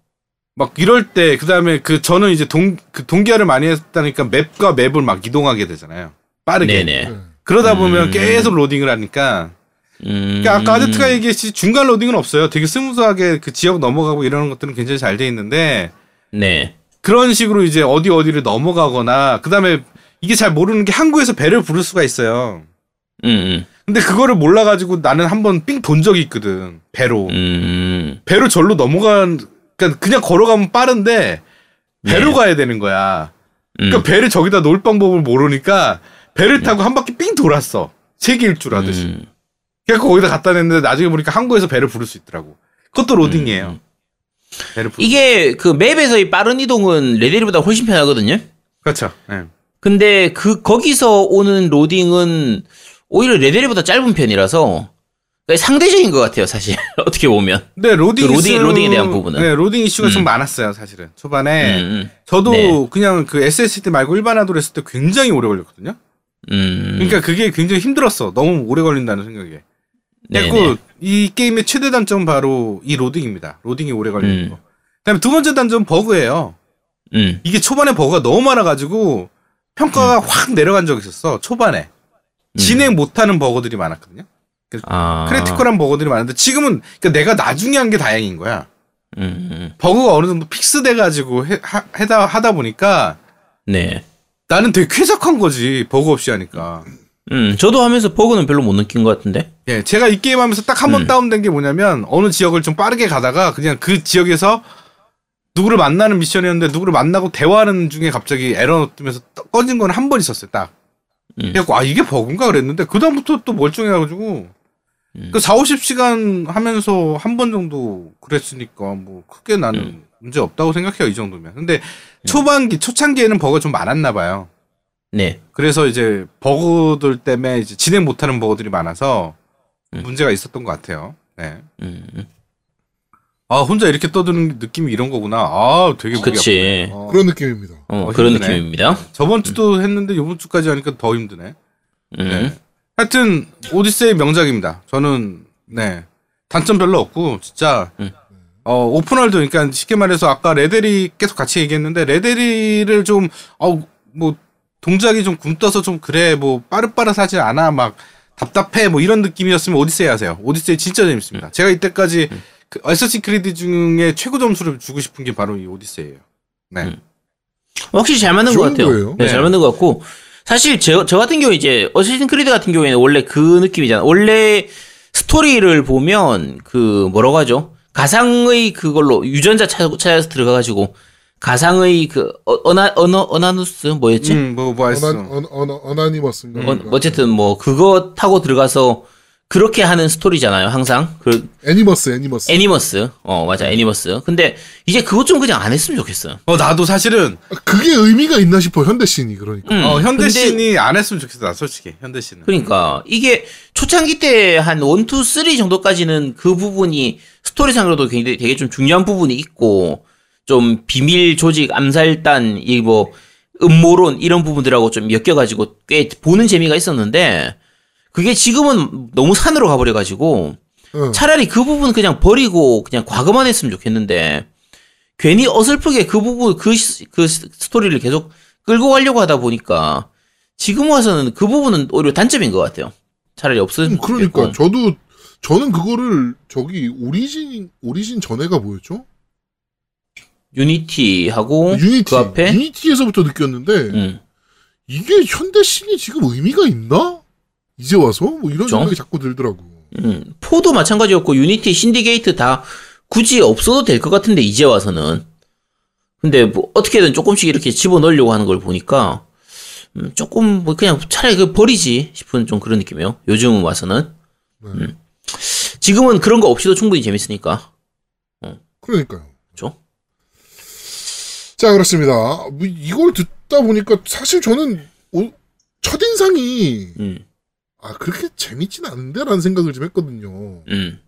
막 이럴 때 그다음에 그 저는 이제 동 그 동기화를 많이 했다니까 맵과 맵을 막 이동하게 되잖아요. 빠르게. 네네. 그러다 보면 음. 계속 로딩을 하니까 음. 그러니까 아까 아제트가 얘기했듯이 중간 로딩은 없어요. 되게 smooth하게 그 지역 넘어가고 이러는 것들은 굉장히 잘 돼 있는데 네. 그런 식으로 이제 어디 어디를 넘어가거나 그다음에 이게 잘 모르는 게 항구에서 배를 부를 수가 있어요. 음, 음. 근데 그거를 몰라가지고 나는 한번 삥 돈 적이 있거든. 배로. 음. 배로 절로 넘어간 그러니까 그냥 걸어가면 빠른데 배로 네. 가야 되는 거야. 그러니까 음. 배를 저기다 놓을 방법을 모르니까 배를 타고 한 바퀴 삥 돌았어. 세계 일주를 하듯이. 음. 그래서 거기다 갖다 냈는데 나중에 보니까 항구에서 배를 부를 수 있더라고. 그것도 로딩이에요. 음. 배를 부르. 이게 그 맵에서의 빠른 이동은 레데리보다 훨씬 편하거든요. 그렇죠. 예. 근데 그 거기서 오는 로딩은 오히려 레데리보다 짧은 편이라서 상대적인 것 같아요, 사실 어떻게 보면. 근데 로딩 그 로딩- 로딩에 대한 부분은. 네, 로딩 이슈가 좀 음. 많았어요, 사실은. 초반에. 음, 저도 네. 그냥 그 SSD 말고 일반 하드로 했을 때 굉장히 오래 걸렸거든요. 음. 그러니까 그게 굉장히 힘들었어. 너무 오래 걸린다는 생각에. 네네. 그리고 이 게임의 최대 단점은 바로 이 로딩입니다. 로딩이 오래 걸리는 음. 거. 그다음에 두 번째 단점은 버그예요. 음. 이게 초반에 버그가 너무 많아가지고 평가가 확 내려간 적이 있었어. 초반에 음. 진행 못하는 버그들이 많았거든요. 그 아. critical한 버그들이 많은데 지금은 그러니까 내가 나중에 한 게 다행인 거야. 음, 음. 버그가 어느 정도 fix돼 가지고 해, 해다 하다 보니까 네. 나는 되게 쾌적한 거지 버그 없이 하니까. 음, 저도 하면서 버그는 별로 못 느낀 것 같은데. 예, 제가 이 게임 하면서 딱 한번 음. 다운된 게 뭐냐면 어느 지역을 좀 빠르게 가다가 그냥 그 지역에서 누구를 만나는 미션이었는데 누구를 만나고 대화하는 중에 갑자기 에러 뜨면서 떠- 꺼진 건 한 번 있었어요, 딱. 음. 그래갖고 아 이게 버그인가 그랬는데 그 다음부터 또 멀쩡해가지고 음. 그 4, 50시간 하면서 한 번 정도 그랬으니까 뭐 크게 나는 음. 문제 없다고 생각해요 이 정도면. 근데 초반기 초창기에는 버그가 좀 많았나 봐요. 네. 그래서 이제 버그들 때문에 이제 진행 못하는 버그들이 많아서 음. 문제가 있었던 것 같아요. 네. 음, 음. 아 혼자 이렇게 떠드는 느낌이 이런 거구나. 아 되게 그치. 어. 그런 느낌입니다. 어, 어, 그런 힘드네. 느낌입니다. 저번 주도 했는데 이번 주까지 하니까 더 힘드네. 음. 네. 하여튼 오디세이 명작입니다. 저는 네 단점 별로 없고 진짜 음. 어 open world 그러니까 쉽게 말해서 아까 레데리 계속 같이 얘기했는데 레데리를 좀어뭐 동작이 좀 굼떠서 좀 그래 뭐 빠릇빠릇하지 않아 막 답답해 뭐 이런 느낌이었으면 오디세이 하세요. 오디세이 진짜 음. 재밌습니다. 제가 이때까지 그 어쌔신 크리드 중에 최고 점수를 주고 싶은 게 바로 이 오디세이예요. 네. 음. 확실히 잘 만든 것 같아요. 거예요. 네, 네. 잘 만든 것 같고 사실 저, 저 같은 경우 이제 어쌔신 크리드 같은 경우에는 원래 그 느낌이잖아. 원래 스토리를 보면 그 뭐라고 하죠? 가상의 그걸로 유전자 찾아, 찾아서 들어가가지고 가상의 그 어, 어나 어너 어나누스 뭐였지? 음, 뭐, 뭐 했어. 어나, 어나, 어나, Anonymous인가? 어, 어쨌든 뭐 그거 타고 들어가서 그렇게 하는 스토리잖아요. 항상 그 Animus, Animus. Animus. 어 맞아 Animus. 근데 이제 그것 좀 그냥 안 했으면 좋겠어요. 어, 나도 사실은, 아, 그게 의미가 있나 싶어, 현대씬이, 그러니까. 음, 어, 현대 근데- 씬이 안 했으면 좋겠어, 나 솔직히. 현대 씬은. 그러니까 이게 초창기 때한 1, 2, 3 정도까지는 그 부분이 스토리상으로도 굉장히 되게 좀 중요한 부분이 있고 좀 비밀 조직 암살단 이 뭐 음모론 이런 부분들하고 좀 엮여가지고 꽤 보는 재미가 있었는데 그게 지금은 너무 산으로 가버려가지고 응. 차라리 그 부분 그냥 버리고 그냥 과거만 했으면 좋겠는데 괜히 어설프게 그 부분 그, 시- 그 스토리를 계속 끌고 가려고 하다 보니까 지금 와서는 그 부분은 오히려 단점인 것 같아요. 차라리 없으면 음, 그러니까 좋겠고. 저도 저는 그거를 저기 오리진 오리진 전에가 뭐였죠? 유니티하고 유니티 그 앞에 유니티에서부터 느꼈는데 음, 이게 현대씬이 지금 의미가 있나? 이제 와서 뭐 이런 그죠? 생각이 자꾸 들더라고. 음, four도 마찬가지였고 유니티 신디케이트 다 굳이 없어도 될 것 같은데 이제 와서는 근데 뭐 어떻게든 조금씩 이렇게 집어넣으려고 하는 걸 보니까 음, 조금 뭐 그냥 차라리 그 버리지 싶은 좀 그런 느낌이에요. 요즘 와서는 네. 음. 지금은 그런 거 없이도 충분히 재밌으니까 그러니까요. 그죠? 자 그렇습니다. 뭐 이걸 듣다 보니까 사실 저는 오- 첫인상이 음, 아 그렇게 재밌진 않은데라는 생각을 좀 했거든요. 음.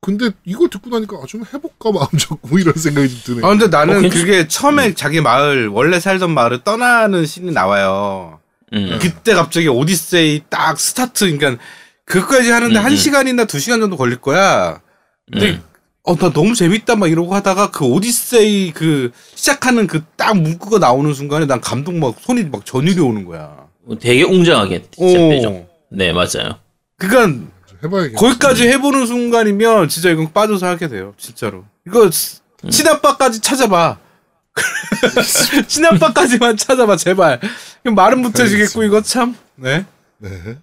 근데 이걸 듣고 나니까 아, 좀 해볼까 마음 잡고 이런 생각이 좀 드네요. 아, 근데 나는 어, 그게 처음에 자기 마을, 원래 살던 마을을 떠나는 씬이 나와요. 음. 그때 갑자기 오디세이 딱 스타트, 그러니까 그거까지 하는데 음, 한 음. 시간이나 두 시간 정도 걸릴 거야. 근데 음. 어, 나 너무 재밌다 막 이러고 하다가 그 오디세이 그 시작하는 그 딱 문구가 나오는 순간에 난 감동 막 손이 막 전율이 오는 거야. 되게 웅장하게 시작되죠. 어. 네, 맞아요. 그니까 해봐야겠다. 거기까지 해보는 순간이면 진짜 이건 빠져서 하게 돼요. 진짜로. 이거 스- 음. 친아빠까지 찾아봐. 친아빠까지만 찾아봐 제발. 이거 말은 못해주겠고 이거 참. 네. 네.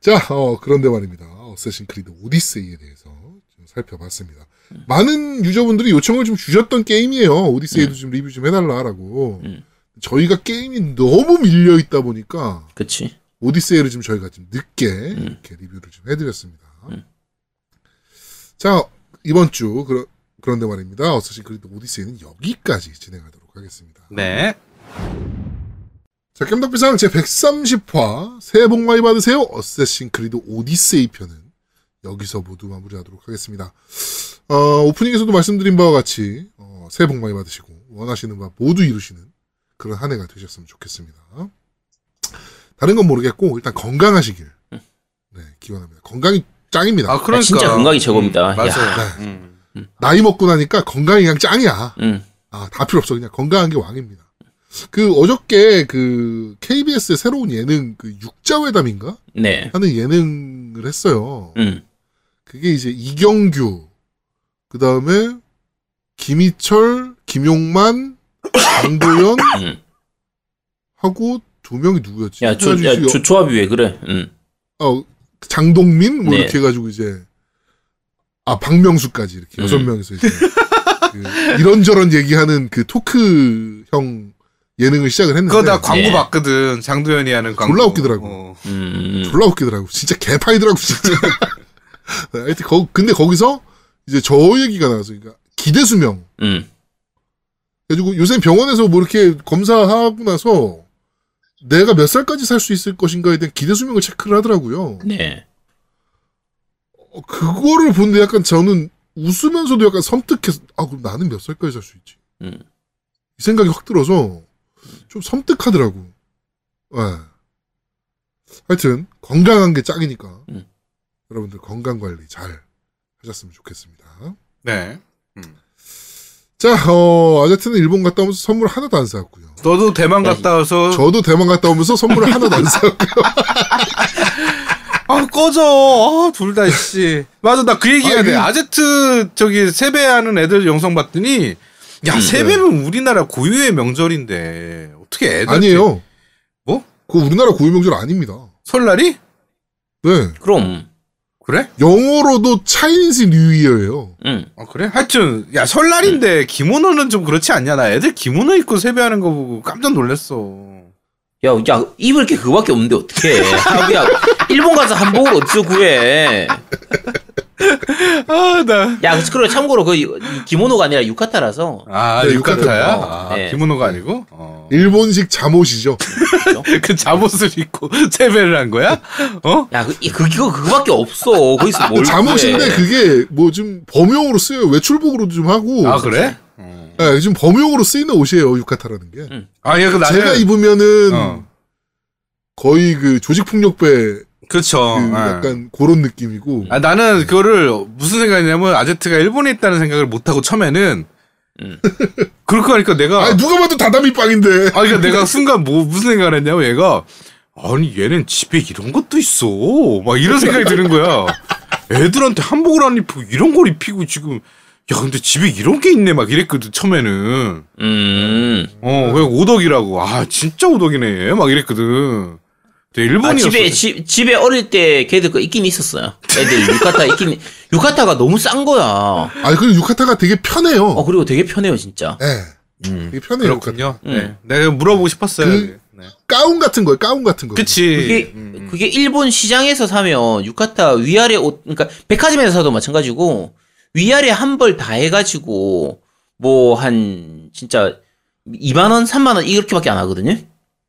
자, 어, 그런데 말입니다. 어쌔신 크리드 오디세이에 대해서 좀 살펴봤습니다. 많은 유저분들이 요청을 좀 주셨던 게임이에요. 오디세이도 좀 리뷰 좀 해달라라고. 음. 저희가 게임이 너무 밀려 있다 보니까 그치. 오디세이를 좀 저희가 좀 늦게 음. 이렇게 리뷰를 좀 해드렸습니다. 자, 이번 주 그러, 그런데 말입니다. 어쌔신 크리드 오디세이는 여기까지 진행하도록 하겠습니다. 네. 자, 겜덕비상 제 130화 새해 복 많이 받으세요. 어쌔신 크리드 오디세이 편은 여기서 모두 마무리하도록 하겠습니다. 어, 오프닝에서도 말씀드린 바와 같이 어, 새해 복 많이 받으시고 원하시는 바 모두 이루시는 그런 한 해가 되셨으면 좋겠습니다. 다른 건 모르겠고 일단 건강하시길 네, 기원합니다. 건강이 짱입니다. 아 그러니까. 진짜 건강이 최고입니다. 음, 맞아요. 야. 음. 나이 먹고 나니까 건강이 그냥 짱이야. 음. 아, 다 필요 없어. 그냥 건강한 게 왕입니다. 그 어저께 그 KBS의 새로운 예능 그 육자회담인가 네. 하는 예능을 예능을 했어요. 음. 그게 이제 이경규, 그 다음에 김희철, 김용만, 장도연 음. 하고 두 명이 누구였지? 야, 조, 야, 조, 조합이 왜 그래? 음. 어, 장동민 뭐 네. 이렇게 해가지고 이제 아 박명수까지 이렇게 음. 여섯 명이서 이제 그 이런저런 얘기하는 그 토크형 예능을 시작을 했는데 그거 나 광고 네. 봤거든. 장도연이 하는 광고. 졸라 웃기더라고. 어. 음. 졸라 웃기더라고. 진짜 개파이더라고 진짜. 하여튼 거, 근데 거기서 이제 저 얘기가 나와서 그러니까 기대수명. 음. 그래가지고 요새 병원에서 뭐 이렇게 검사하고 나서 내가 몇 살까지 살 수 있을 것인가에 대한 기대 수명을 체크를 하더라고요. 네. 어, 그거를 보는데 약간 저는 웃으면서도 약간 섬뜩해서 아 그럼 나는 몇 살까지 살 수 있지? 음. 이 생각이 확 들어서 좀 섬뜩하더라고. 예. 하여튼 건강한 게 짝이니까 음. 여러분들 건강 관리 잘 하셨으면 좋겠습니다. 네. 자, 어, 아제트는 일본 갔다 오면서 선물 하나도 안 사왔고요. 너도 대만 갔다 와서 저도 대만 갔다 오면서 선물을 하나도 안 사왔고요. 아 꺼져. 아, 둘 다 씨. 맞아 나 그 얘기 해야 아니, 돼. 그- 아제트 저기 세배하는 애들 영상 봤더니 야 음, 세배는 우리나라 고유의 명절인데 어떻게 애들 아니에요. 뭐? 그거 우리나라 고유 명절 아닙니다. 설날이? 네. 그럼. 그래? 영어로도 Chinese 뉴 이어예요. 음. 아 그래? 하여튼 야 설날인데 기모노는 좀 그렇지 않냐? 나 애들 기모노 입고 세배하는 거 보고 깜짝 놀랐어. 야, 야, 입을 게 그거밖에 없는데 어떡해. 아, 야, 일본 가서 한복을 어디서 구해. 아 나. 야, 그리고 참고로 그 기모노가 아니라 유카타라서. 아 네, 유카타야? 유카타. 아, 네. 기모노가 아니고? 어. 일본식 잠옷이죠. 그 잠옷을 입고 세배를 한 거야? 어? 야, 그, 이- 그, 그 거, 그거밖에 없어. 거기서 뭘. 잠옷인데. 그게 뭐 좀 범용으로 쓰여요. 외출복으로도 좀 하고. 아 그래? 어. 네, 지금 범용으로 쓰이는 옷이에요. 유카타라는 게. 음. 아, 야, 그 나는 제가 입으면은 어. 거의 그 조직폭력배 그 그쵸. 예. 약간 그런 느낌이고. 아, 나는 그거를 무슨 생각이냐면 아제트가 일본에 있다는 생각을 못 하고 처음에는 음. 그렇게 하니까 내가 아 누가 봐도 다다미 빵인데. 아 그러니까 내가 순간 뭐 무슨 생각을 했냐면 얘가 아니 얘는 집에 이런 것도 있어 막 이런 생각이 드는 거야. 애들한테 한복을 안 입고 이런 걸 입히고 지금 야 근데 집에 이런 게 있네 막 이랬거든 처음에는 음. 어 그냥 오덕이라고 아 진짜 오덕이네 막 이랬거든. 근데 아, 일본이었어. 집에, 집, 집에 어릴 때 걔들 거 있긴 있었어요. 애들 유카타 있긴, 유카타가 너무 싼 거야. 아니 그리고 유카타가 되게 편해요. 어, 그리고 되게 편해요, 진짜. 네, 음, 되게 편해요. 그렇군요. 음. 네. 내가 물어보고 싶었어요. 그- 네. 가운 같은 거예요. 가운 같은 거. 그치. 그게, 음. 그게 일본 시장에서 사면 유카타 위아래 옷, 그러니까 백화점에서 사도 마찬가지고 위아래 한 벌 다 해가지고 뭐 한 진짜 2만 원, 3만 원 이렇게밖에 안 하거든요?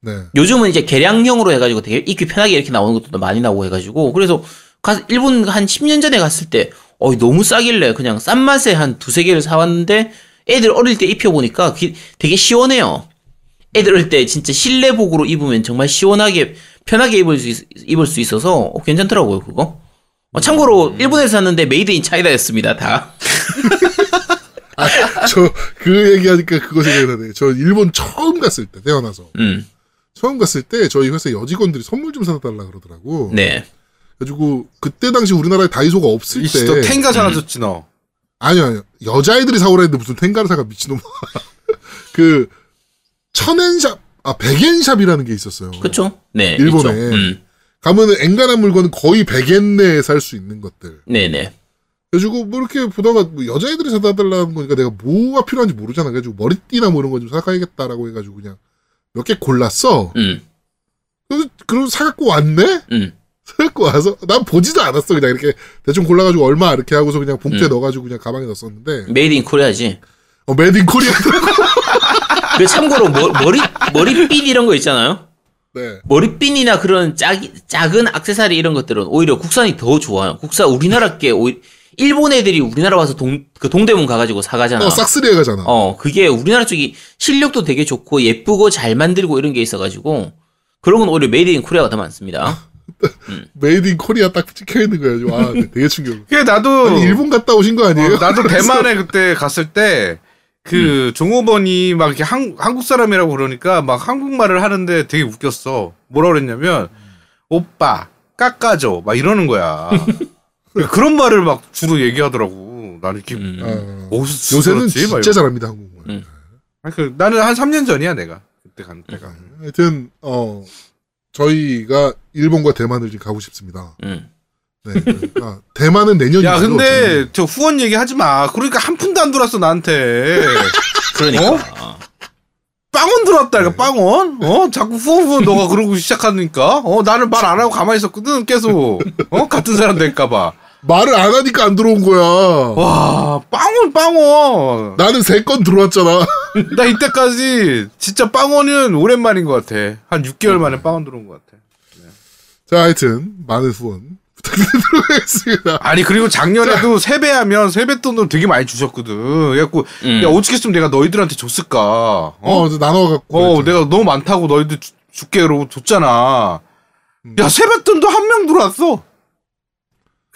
네. 요즘은 이제 개량형으로 해가지고 되게 입기 편하게 이렇게 나오는 것도 많이 나오고 해가지고 그래서 가, 일본 한 10년 전에 갔을 때 어, 너무 싸길래 그냥 싼 맛에 한 두세 개를 사왔는데 애들 어릴 때 입혀보니까 되게 시원해요. 애들 어릴 때 진짜 실내복으로 입으면 정말 시원하게 편하게 입을 수, 있, 입을 수 있어서 어, 괜찮더라고요 그거. 어, 참고로 일본에서 샀는데 made in China였습니다 다. 저그 얘기하니까 그거 생각나네. 저 일본 처음 갔을 때 태어나서 음, 처음 갔을 때 저희 회사 여직원들이 선물 좀 사다 달라 그러더라고. 네. 그래가지고 그때 당시 우리나라에 다이소가 없을 이씨, 때너 텐가 사놔줬지 너. 아니요 아니요 여자애들이 사오라 했는데 무슨 텐가를 사가 미친놈아. 그 천엔샵 아 백엔샵이라는 게 있었어요. 그쵸? 네. 일본에. 음, 가면은 앵간한 물건은 거의 백엔 내에 살 수 있는 것들. 네네. 그래가지고 뭐 이렇게 보다가 뭐 여자애들이 사다 달라는 거니까 내가 뭐가 필요한지 모르잖아. 그래가지고 머리띠나 뭐 이런 거 좀 사가야겠다라고 해가지고 그냥 몇 개 골랐어. 음, 그래서 그럼 사갖고 왔네? 음. 사갖고 와서 난 보지도 않았어. 그냥 이렇게 대충 골라가지고 얼마 이렇게 하고서 그냥 봉투에 음. 넣어가지고 그냥 가방에 넣었었는데 made in Korea지. 어 made in Korea. 그 참고로 머, 머리 머리핀 이런 거 있잖아요. 네. 머리핀이나 그런 작, 작은 액세서리 이런 것들은 오히려 국산이 더 좋아요. 국산 우리나라 게 오히 일본 애들이 우리나라 와서 동, 그 동대문 가가지고 사가잖아. 어 싹쓸이 해가잖아. 어, 그게 우리나라 쪽이 실력도 되게 좋고 예쁘고 잘 만들고 이런 게 있어가지고 그런 건 오히려 made in Korea가 더 많습니다. made in Korea 딱 찍혀 있는 거야. 네, 되게 충격. 그게 나도 아니 일본 갔다 오신 거 아니에요? 어, 나도 대만에 그때 갔을 때그 종업원이 막 이렇게 한, 한국 사람이라고 그러니까 막 한국말을 하는데 되게 웃겼어. 뭐라 그랬냐면 오빠 깎아줘 막 이러는 거야. 그런 말을 막 주로 얘기하더라고. 나는 이렇게 음. 어, 어디서 요새는 들었지? 막 진짜 이러고. 잘합니다 한국말. 음. 아니, 그, 나는 한 3년 전이야 내가 그때 간 때가. 하여튼 어 저희가 일본과 대만을 지금 가고 싶습니다. 음. 네, 그러니까 대만은 내년이죠. 야 근데 저 후원 얘기 하지 마. 그러니까 한 푼도 안 들었어 나한테. 그러니까. 어? 빵원 들었다 이거 빵원. 어 자꾸 후원 후원 너가 그러고 시작하니까. 어 나는 말 안 하고 가만히 있었거든 계속. 어 같은 사람 될까봐. 말을 안 하니까 안 들어온 거야. 와 빵원 빵원. 나는 세 건 들어왔잖아. 나 이때까지 진짜 빵원은 오랜만인 것 같아. 한 6개월 만에 빵원 들어온 것 같아. 자, 하여튼 많은 후원 부탁드리도록 하겠습니다. 아니 그리고 작년에도 세배하면 세뱃돈으로 되게 많이 주셨거든. 그래갖고 음. 야 어떻게 했으면 내가 너희들한테 줬을까? 어, 어, 이제 나눠 갖고. 어 내가 너무 많다고 너희들 주- 줄게 그러고 줬잖아. 야 세뱃돈도 한 명 들어왔어.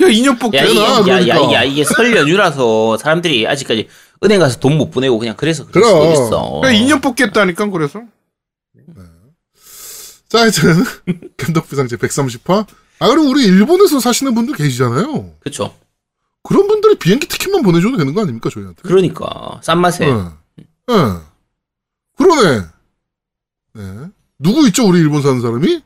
그냥 2년 뽑기. 야, 이, 되나? 야, 야, 그러니까. 야, 이게 설 연휴라서 사람들이 아직까지 은행 가서 돈 못 보내고 그냥 그래서 그럴 수도 그럼. 있어. 그냥 2년 뽑기 했다니까 그래서. 자, 하여튼 감독 부상제 130화. 아, 그리고 우리 일본에서 사시는 분들 계시잖아요. 그쵸. 그런 분들이 비행기 티켓만 보내줘도 되는 거 아닙니까, 저희한테? 그러니까. 싼 맛에. 네. 네. 그러네. 네. 누구 있죠, 우리 일본 사는 사람이?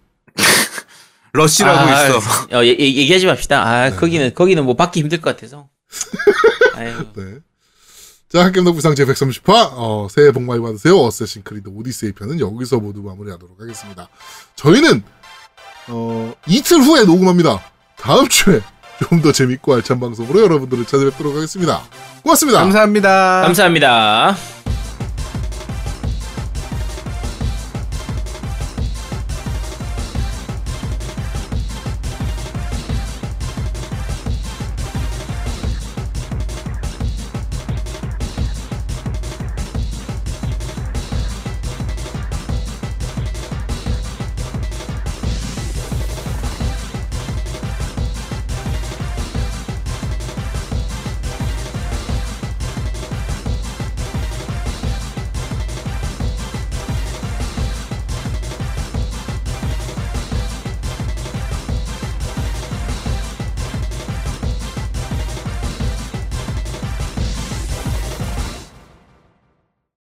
러시라고 아, 있어. 어, 얘- 얘- 얘기하지 맙시다. 아, 네. 거기는, 거기는 뭐 받기 힘들 것 같아서. 네. 자, 학gem덕부상 제 130화, 어, 새해 복 많이 받으세요. 어쌔신 크리드 오디세이 편은 여기서 모두 마무리하도록 하겠습니다. 저희는, 어, 이틀 후에 녹음합니다. 다음 주에 좀 더 재밌고 알찬 방송으로 여러분들을 찾아뵙도록 하겠습니다. 고맙습니다. 감사합니다. 감사합니다.